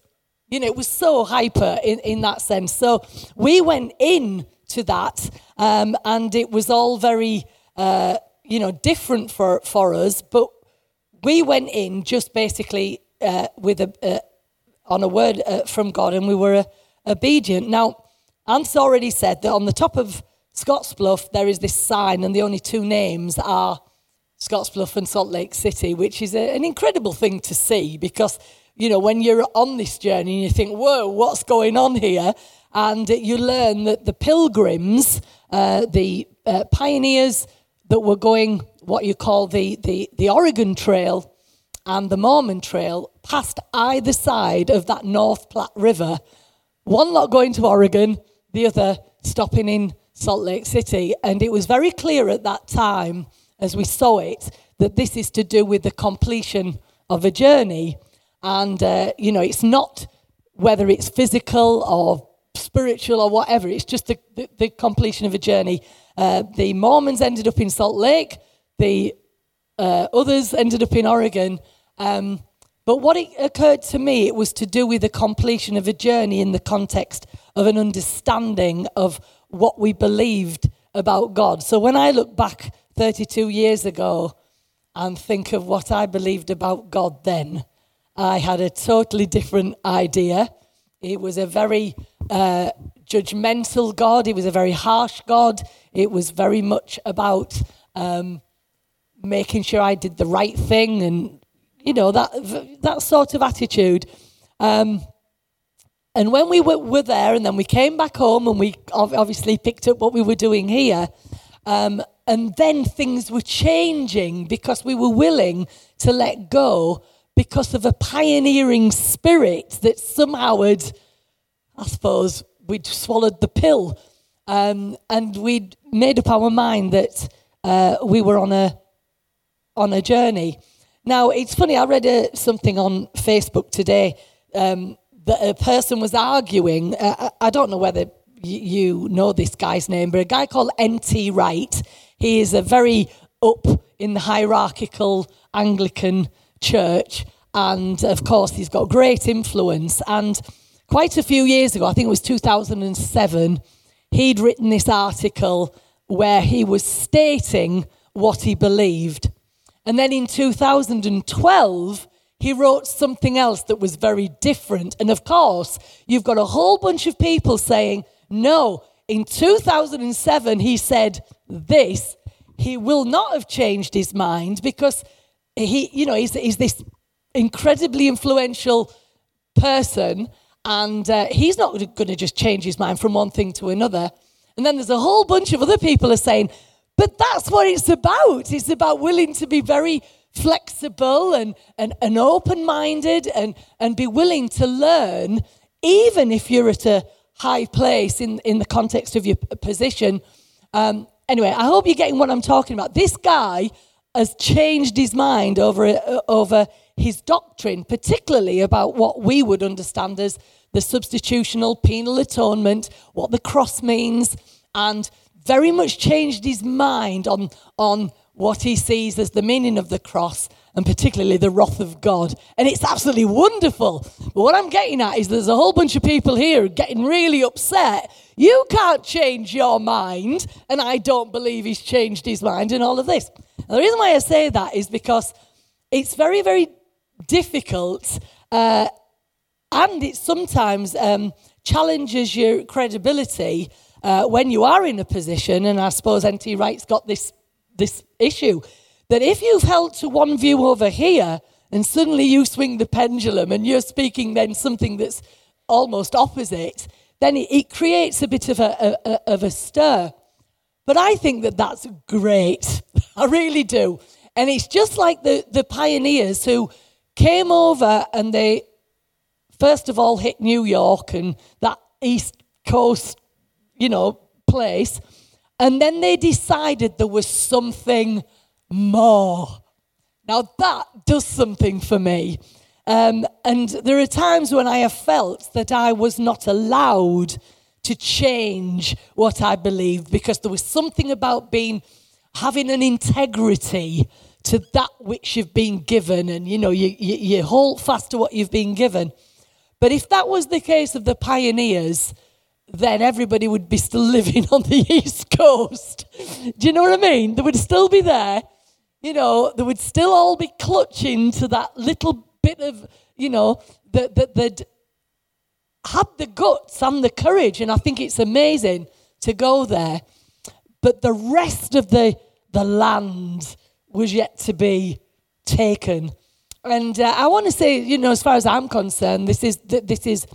you know, it was so hyper in, in that sense. So we went in to that, um, and it was all very, uh, you know, different for, for us. But we went in just basically uh, with a, uh, on a word uh, from God, and we were uh, obedient. Now, Ant's already said that on the top of Scottsbluff there is this sign, and the only two names are Scottsbluff and Salt Lake City, which is a, an incredible thing to see because you know, when you're on this journey and you think, whoa, what's going on here? And you learn that the pilgrims, uh, the uh, pioneers that were going what you call the, the, the Oregon Trail and the Mormon Trail passed either side of that North Platte River. One lot going to Oregon, the other stopping in Salt Lake City. And it was very clear at that time, as we saw it, that this is to do with the completion of a journey. And, uh, you know, it's not whether it's physical or spiritual or whatever, it's just the, the, the completion of a journey. Uh, the Mormons ended up in Salt Lake, the uh, others ended up in Oregon. Um, but what it occurred to me, it was to do with the completion of a journey in the context of an understanding of what we believed about God. So when I look back 32 years ago and think of what I believed about God then, I had a totally different idea. It was a very uh, judgmental God, it was a very harsh God. It was very much about um, making sure I did the right thing and, you know, that, that sort of attitude. Um, and when we were, were, there, and then we came back home and we obviously picked up what we were doing here, um, and then things were changing because we were willing to let go because of a pioneering spirit that somehow had, I suppose, we'd swallowed the pill um, and we'd made up our mind that uh, we were on a on a journey. Now it's funny. I read uh, something on Facebook today um, that a person was arguing. Uh, I don't know whether you know this guy's name, but a guy called N.T. Wright. He is a very up in the hierarchical Anglican church. And of course, he's got great influence. And quite a few years ago, I think it was 2007, he'd written this article where he was stating what he believed. And then in 2012, he wrote something else that was very different. And of course, you've got a whole bunch of people saying, no, in 2007, he said this. He will not have changed his mind because he, you know, he's, he's this incredibly influential person, and uh, he's not going to just change his mind from one thing to another. And then there's a whole bunch of other people are saying, but that's what it's about. It's about willing to be very flexible and, and, and open minded and, and be willing to learn, even if you're at a high place in, in the context of your position. Um, anyway, I hope you're getting what I'm talking about. This guy has changed his mind over, uh, over his doctrine, particularly about what we would understand as the substitutional penal atonement, what the cross means, and very much changed his mind on, on what he sees as the meaning of the cross and particularly the wrath of God. And it's absolutely wonderful. But what I'm getting at is there's a whole bunch of people here getting really upset. You can't change your mind, and I don't believe he's changed his mind in all of this. And the reason why I say that is because it's very, very difficult uh, and it sometimes um, challenges your credibility uh, when you are in a position, and I suppose N.T. Wright's got this, this issue, that if you've held to one view over here, and suddenly you swing the pendulum and you're speaking then something that's almost opposite, then it, it creates a bit of a, a, of a stir. But I think that that's great. [LAUGHS] I really do. And it's just like the, the pioneers who came over and they, first of all, hit New York and that East Coast, you know, place. And then they decided there was something more. Now that does something for me. Um, and there are times when I have felt that I was not allowed to change what I believed because there was something about being having an integrity to that which you've been given, and you know you, you, you hold fast to what you've been given. But if that was the case of the pioneers, then everybody would be still [LAUGHS] living on the East Coast. Do you know what I mean? They would still be there. You know, they would still all be clutching to that little bit of, you know, that, that they'd had the guts and the courage. And I think it's amazing to go there. But the rest of the, the land was yet to be taken. And uh, I want to say, you know, as far as I'm concerned, this is, this is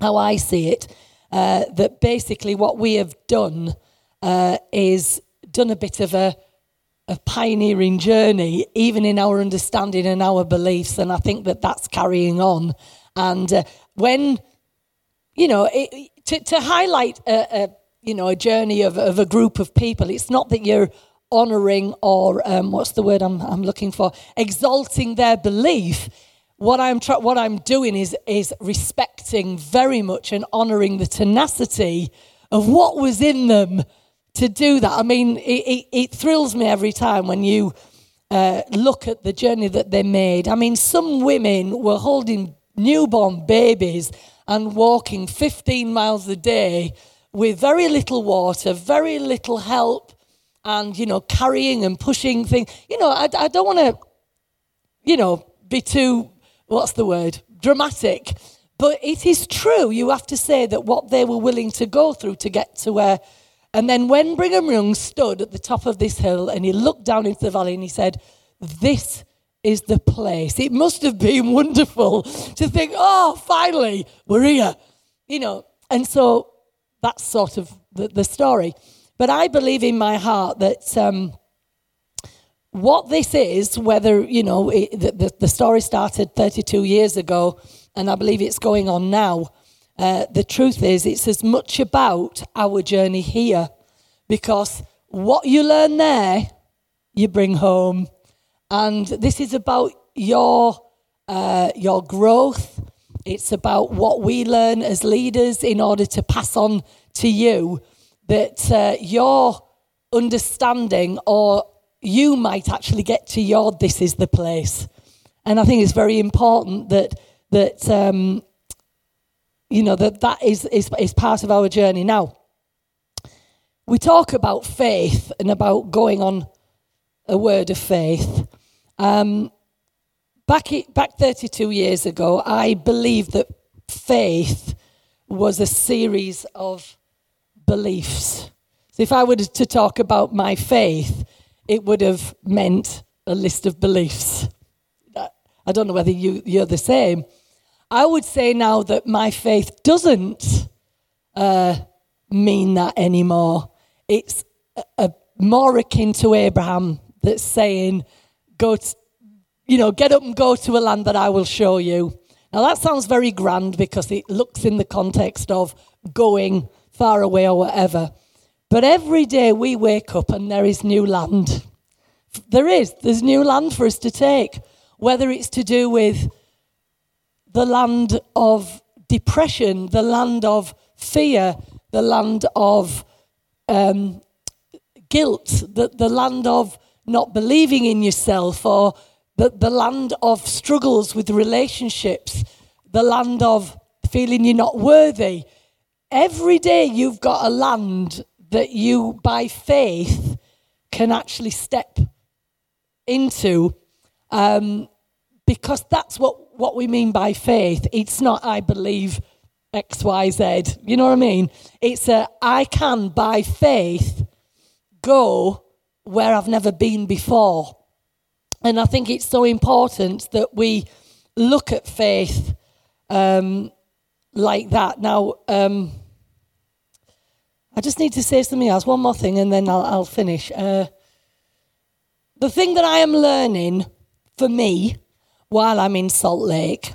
how I see it. Uh, that basically what we have done uh, is done a bit of a a pioneering journey, even in our understanding and our beliefs. And I think that that's carrying on. And uh, when, you know, it, to, to highlight a, a, you know, a journey of, of a group of people, it's not that you're honoring or um, what's the word I'm, I'm looking for, exalting their belief. What I'm, tra- what I'm doing is, is respecting very much and honoring the tenacity of what was in them to do that. I mean, it, it, it thrills me every time when you uh, look at the journey that they made. I mean, some women were holding newborn babies and walking 15 miles a day with very little water, very little help, and, you know, carrying and pushing things. You know, I, I don't want to, you know, be too, what's the word, dramatic. But it is true. You have to say that what they were willing to go through to get to where and then when Brigham Young stood at the top of this hill and he looked down into the valley and he said, This is the place. It must have been [LAUGHS] wonderful to think, oh, finally, we're here. You know, and so that's sort of the, the story. But I believe in my heart that um, what this is, whether, you know, it, the, the story started 32 years ago, and I believe it's going on now uh, the truth is, it's as much about our journey here because what you learn there, you bring home. And this is about your, uh, your growth. It's about what we learn as leaders in order to pass on to you that uh, your understanding or you might actually get to your this is the place. And I think it's very important that that um, you know, that that is, is, is part of our journey. Now, we talk about faith and about going on a word of faith. Um, back, back 32 years ago, I believed that faith was a series of beliefs. So if I were to talk about my faith, it would have meant a list of beliefs. I don't know whether you, you're the same. I would say now that my faith doesn't uh, mean that anymore. It's a, a more akin to Abraham that's saying, "Go, to, you know, get up and go to a land that I will show you." Now that sounds very grand because it looks in the context of going far away or whatever. But every day we wake up and there is new land. There is. There's new land for us to take, whether it's to do with the land of depression, the land of fear, the land of um, guilt, the, the land of not believing in yourself, or the, the land of struggles with relationships, the land of feeling you're not worthy. Every day you've got a land that you, by faith, can actually step into um, because that's what what we mean by faith. It's not, I believe X, Y, Z. You know what I mean? It's a I can by faith go where I've never been before. And I think it's so important that we look at faith um, like that. Now, um, I just need to say something else, one more thing, and then I'll, I'll finish. Uh, the thing that I am learning for me while I'm in Salt Lake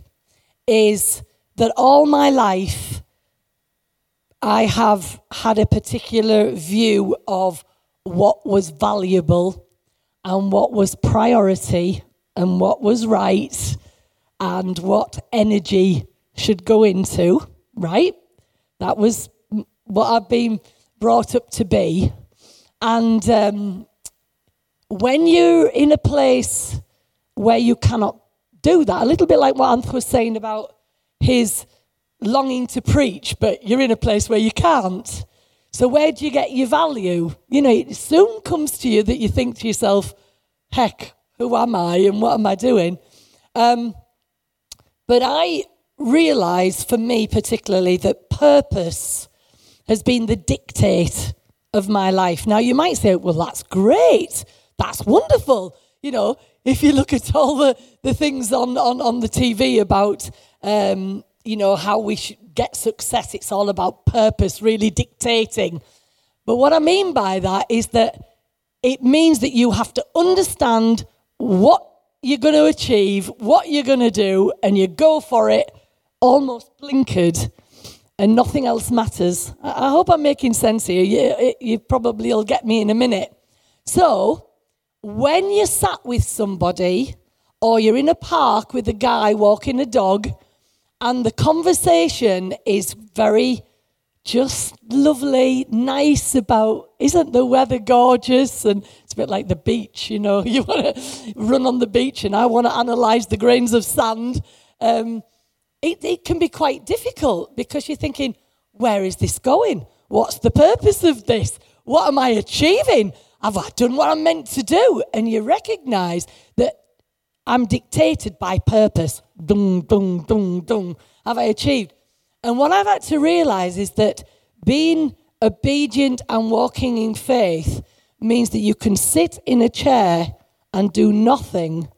is that all my life I have had a particular view of what was valuable and what was priority and what was right and what energy should go into, right? That was what I've been brought up to be. And um, when you're in a place where you cannot do that, a little bit like what Anth was saying about his longing to preach, but you're in a place where you can't. So, where do you get your value? You know, it soon comes to you that you think to yourself, heck, who am I and what am I doing? Um, but I realize for me particularly that purpose has been the dictate of my life. Now, you might say, well, that's great. That's wonderful. You know, if you look at all the, the things on, on, on the TV about, um, you know, how we get success, it's all about purpose really dictating. But what I mean by that is that it means that you have to understand what you're going to achieve, what you're going to do, and you go for it almost blinkered and nothing else matters. I hope I'm making sense here. You, you probably will get me in a minute. So, when you're sat with somebody or you're in a park with a guy walking a dog and the conversation is very just lovely, nice about, isn't the weather gorgeous? And it's a bit like the beach, you know, [LAUGHS] you want to run on the beach and I want to analyze the grains of sand. Um, it, it can be quite difficult because you're thinking, where is this going? What's the purpose of this? What am I achieving? Have I done what I'm meant to do? And you recognize that I'm dictated by purpose. Dung, dung, dung, dung. Have I achieved? And what I've had to realize is that being obedient and walking in faith means that you can sit in a chair and do nothing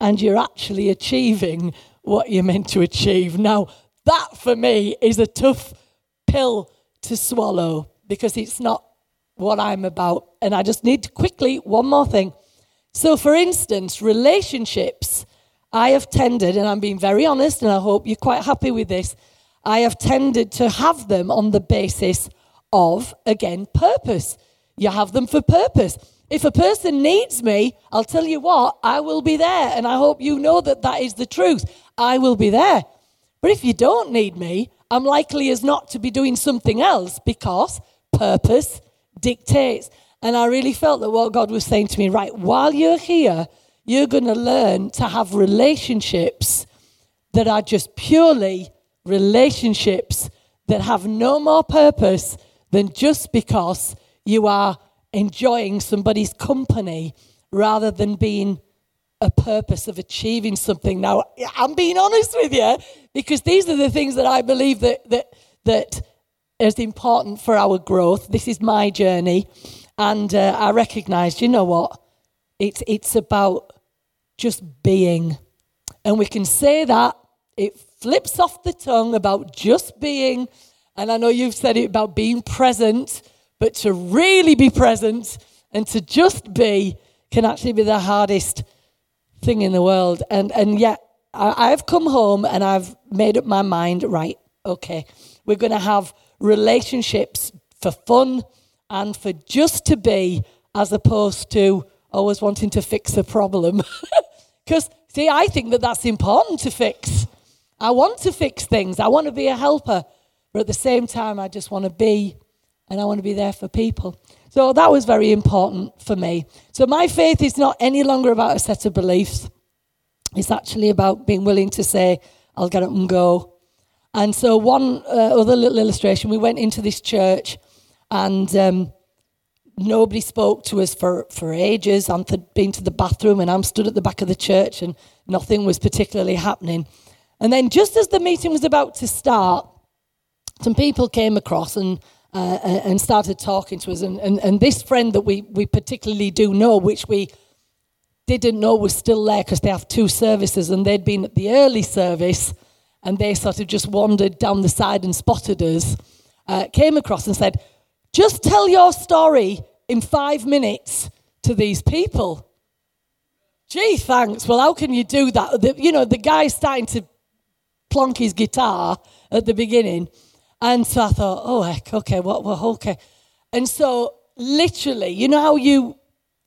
and you're actually achieving what you're meant to achieve. Now, that for me is a tough pill to swallow because it's not what I'm about. And I just need to quickly, one more thing. So, for instance, relationships, I have tended, and I'm being very honest, and I hope you're quite happy with this, I have tended to have them on the basis of, again, purpose. You have them for purpose. If a person needs me, I'll tell you what, I will be there. And I hope you know that that is the truth. I will be there. But if you don't need me, I'm likely as not to be doing something else because purpose dictates. And I really felt that what God was saying to me, right, while you're here, you're going to learn to have relationships that are just purely relationships that have no more purpose than just because you are enjoying somebody's company rather than being a purpose of achieving something. Now, I'm being honest with you because these are the things that I believe that that that is important for our growth. This is my journey, and uh, I recognise, you know what, it's it's about just being, and we can say that it flips off the tongue about just being, and I know you've said it about being present but to really be present and to just be can actually be the hardest thing in the world. And, and yet, I, I've come home and I've made up my mind right, okay, we're going to have relationships for fun and for just to be as opposed to always wanting to fix a problem. [LAUGHS] Because, see, I think that that's important to fix. I want to fix things, I want to be a helper, but at the same time, I just want to be and I want to be there for people. So that was very important for me. So my faith is not any longer about a set of beliefs. It's actually about being willing to say, I'll get up and go. And so, one uh, other little illustration we went into this church and um, nobody spoke to us for, for ages. I'd been to the bathroom and I'm stood at the back of the church and nothing was particularly happening. And then, just as the meeting was about to start, some people came across and uh, and started talking to us. And, and, and this friend that we, we particularly do know, which we didn't know was still there because they have two services and they'd been at the early service and they sort of just wandered down the side and spotted us, uh, came across and said, Just tell your story in five minutes to these people. Gee, thanks. Well, how can you do that? The, you know, the guy's starting to plonk his guitar at the beginning. And so I thought, oh, heck, okay, what, what, okay. And so, literally, you know how you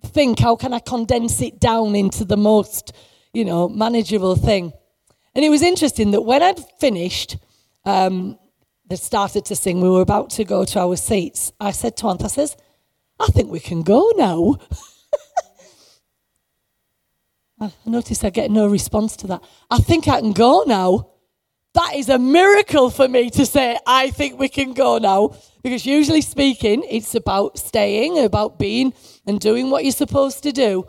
think, how can I condense it down into the most, you know, manageable thing? And it was interesting that when I'd finished, um, they started to sing, we were about to go to our seats. I said to Anth, I says, I think we can go now. [LAUGHS] I noticed I get no response to that. I think I can go now. That is a miracle for me to say, I think we can go now. Because usually speaking, it's about staying, about being and doing what you're supposed to do.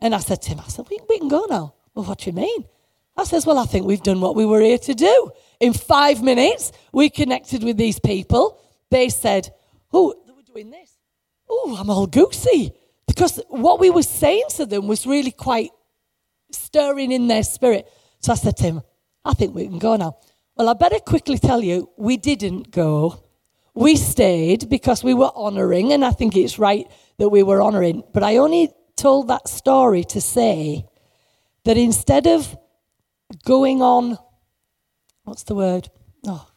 And I said to him, I said, we, we can go now. Well, what do you mean? I says, well, I think we've done what we were here to do. In five minutes, we connected with these people. They said, oh, they were doing this. Oh, I'm all goosey. Because what we were saying to them was really quite stirring in their spirit. So I said to him, I think we can go now. Well, I better quickly tell you, we didn't go. We stayed because we were honouring, and I think it's right that we were honouring. But I only told that story to say that instead of going on, what's the word? Oh,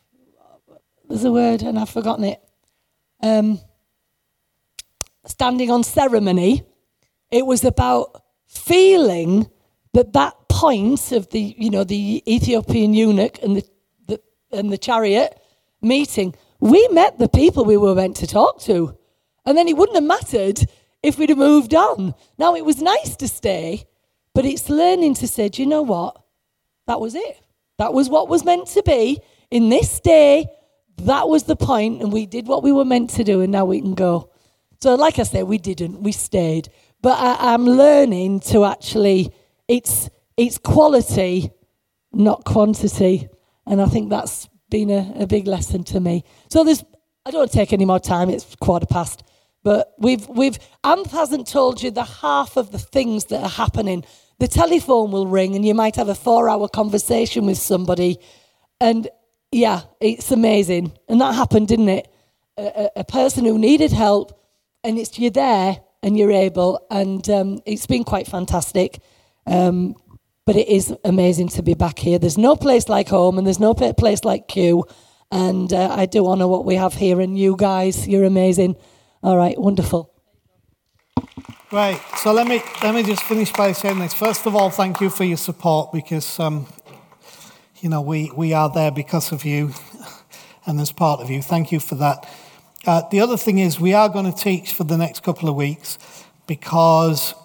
there's a word and I've forgotten it. Um, standing on ceremony, it was about feeling that that point of the, you know, the Ethiopian eunuch and the, the, and the chariot meeting, we met the people we were meant to talk to. And then it wouldn't have mattered if we'd have moved on. Now, it was nice to stay, but it's learning to say, do you know what? That was it. That was what was meant to be. In this day, that was the point, and we did what we were meant to do, and now we can go. So, like I said, we didn't, we stayed. But I, I'm learning to actually, it's it's quality, not quantity. And I think that's been a, a big lesson to me. So there's, I don't take any more time, it's quarter past. But we've, we've, Anth hasn't told you the half of the things that are happening. The telephone will ring and you might have a four hour conversation with somebody. And yeah, it's amazing. And that happened, didn't it? A, a person who needed help and it's you're there and you're able. And um, it's been quite fantastic. Um, but it is amazing to be back here. There's no place like home, and there's no place like Q. And uh, I do honour what we have here, and you guys, you're amazing. All right, wonderful. Right. So let me let me just finish by saying this. First of all, thank you for your support because um, you know we we are there because of you, and as part of you. Thank you for that. Uh, the other thing is we are going to teach for the next couple of weeks because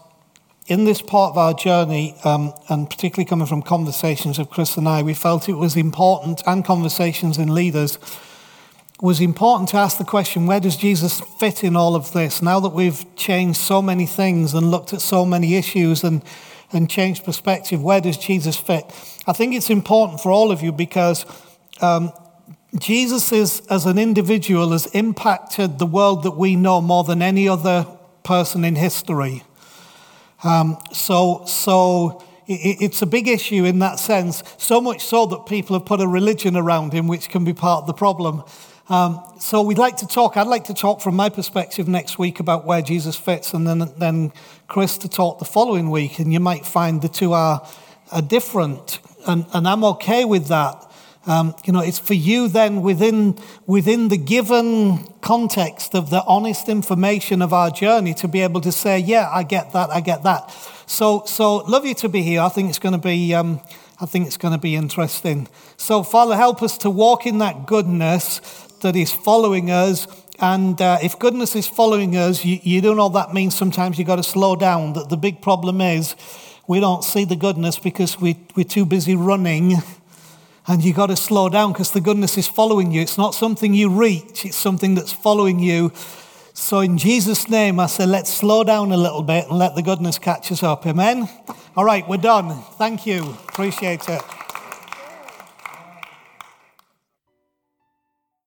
in this part of our journey, um, and particularly coming from conversations of Chris and I, we felt it was important, and conversations in leaders, was important to ask the question where does Jesus fit in all of this? Now that we've changed so many things and looked at so many issues and, and changed perspective, where does Jesus fit? I think it's important for all of you because um, Jesus is, as an individual, has impacted the world that we know more than any other person in history. Um, so, so it, it's a big issue in that sense, so much so that people have put a religion around him, which can be part of the problem. Um, so we'd like to talk, I'd like to talk from my perspective next week about where Jesus fits, and then, then Chris to talk the following week, and you might find the two are, are different, and, and I'm okay with that. Um, you know, it's for you then within, within the given context of the honest information of our journey to be able to say, yeah, I get that, I get that. So, so love you to be here. I think it's going to be, um, I think it's going to be interesting. So, Father, help us to walk in that goodness that is following us. And uh, if goodness is following us, you, you don't know that means sometimes you've got to slow down. That the big problem is we don't see the goodness because we, we're too busy running and you've got to slow down because the goodness is following you. It's not something you reach, it's something that's following you. So, in Jesus' name, I say, let's slow down a little bit and let the goodness catch us up. Amen? All right, we're done. Thank you. Appreciate it.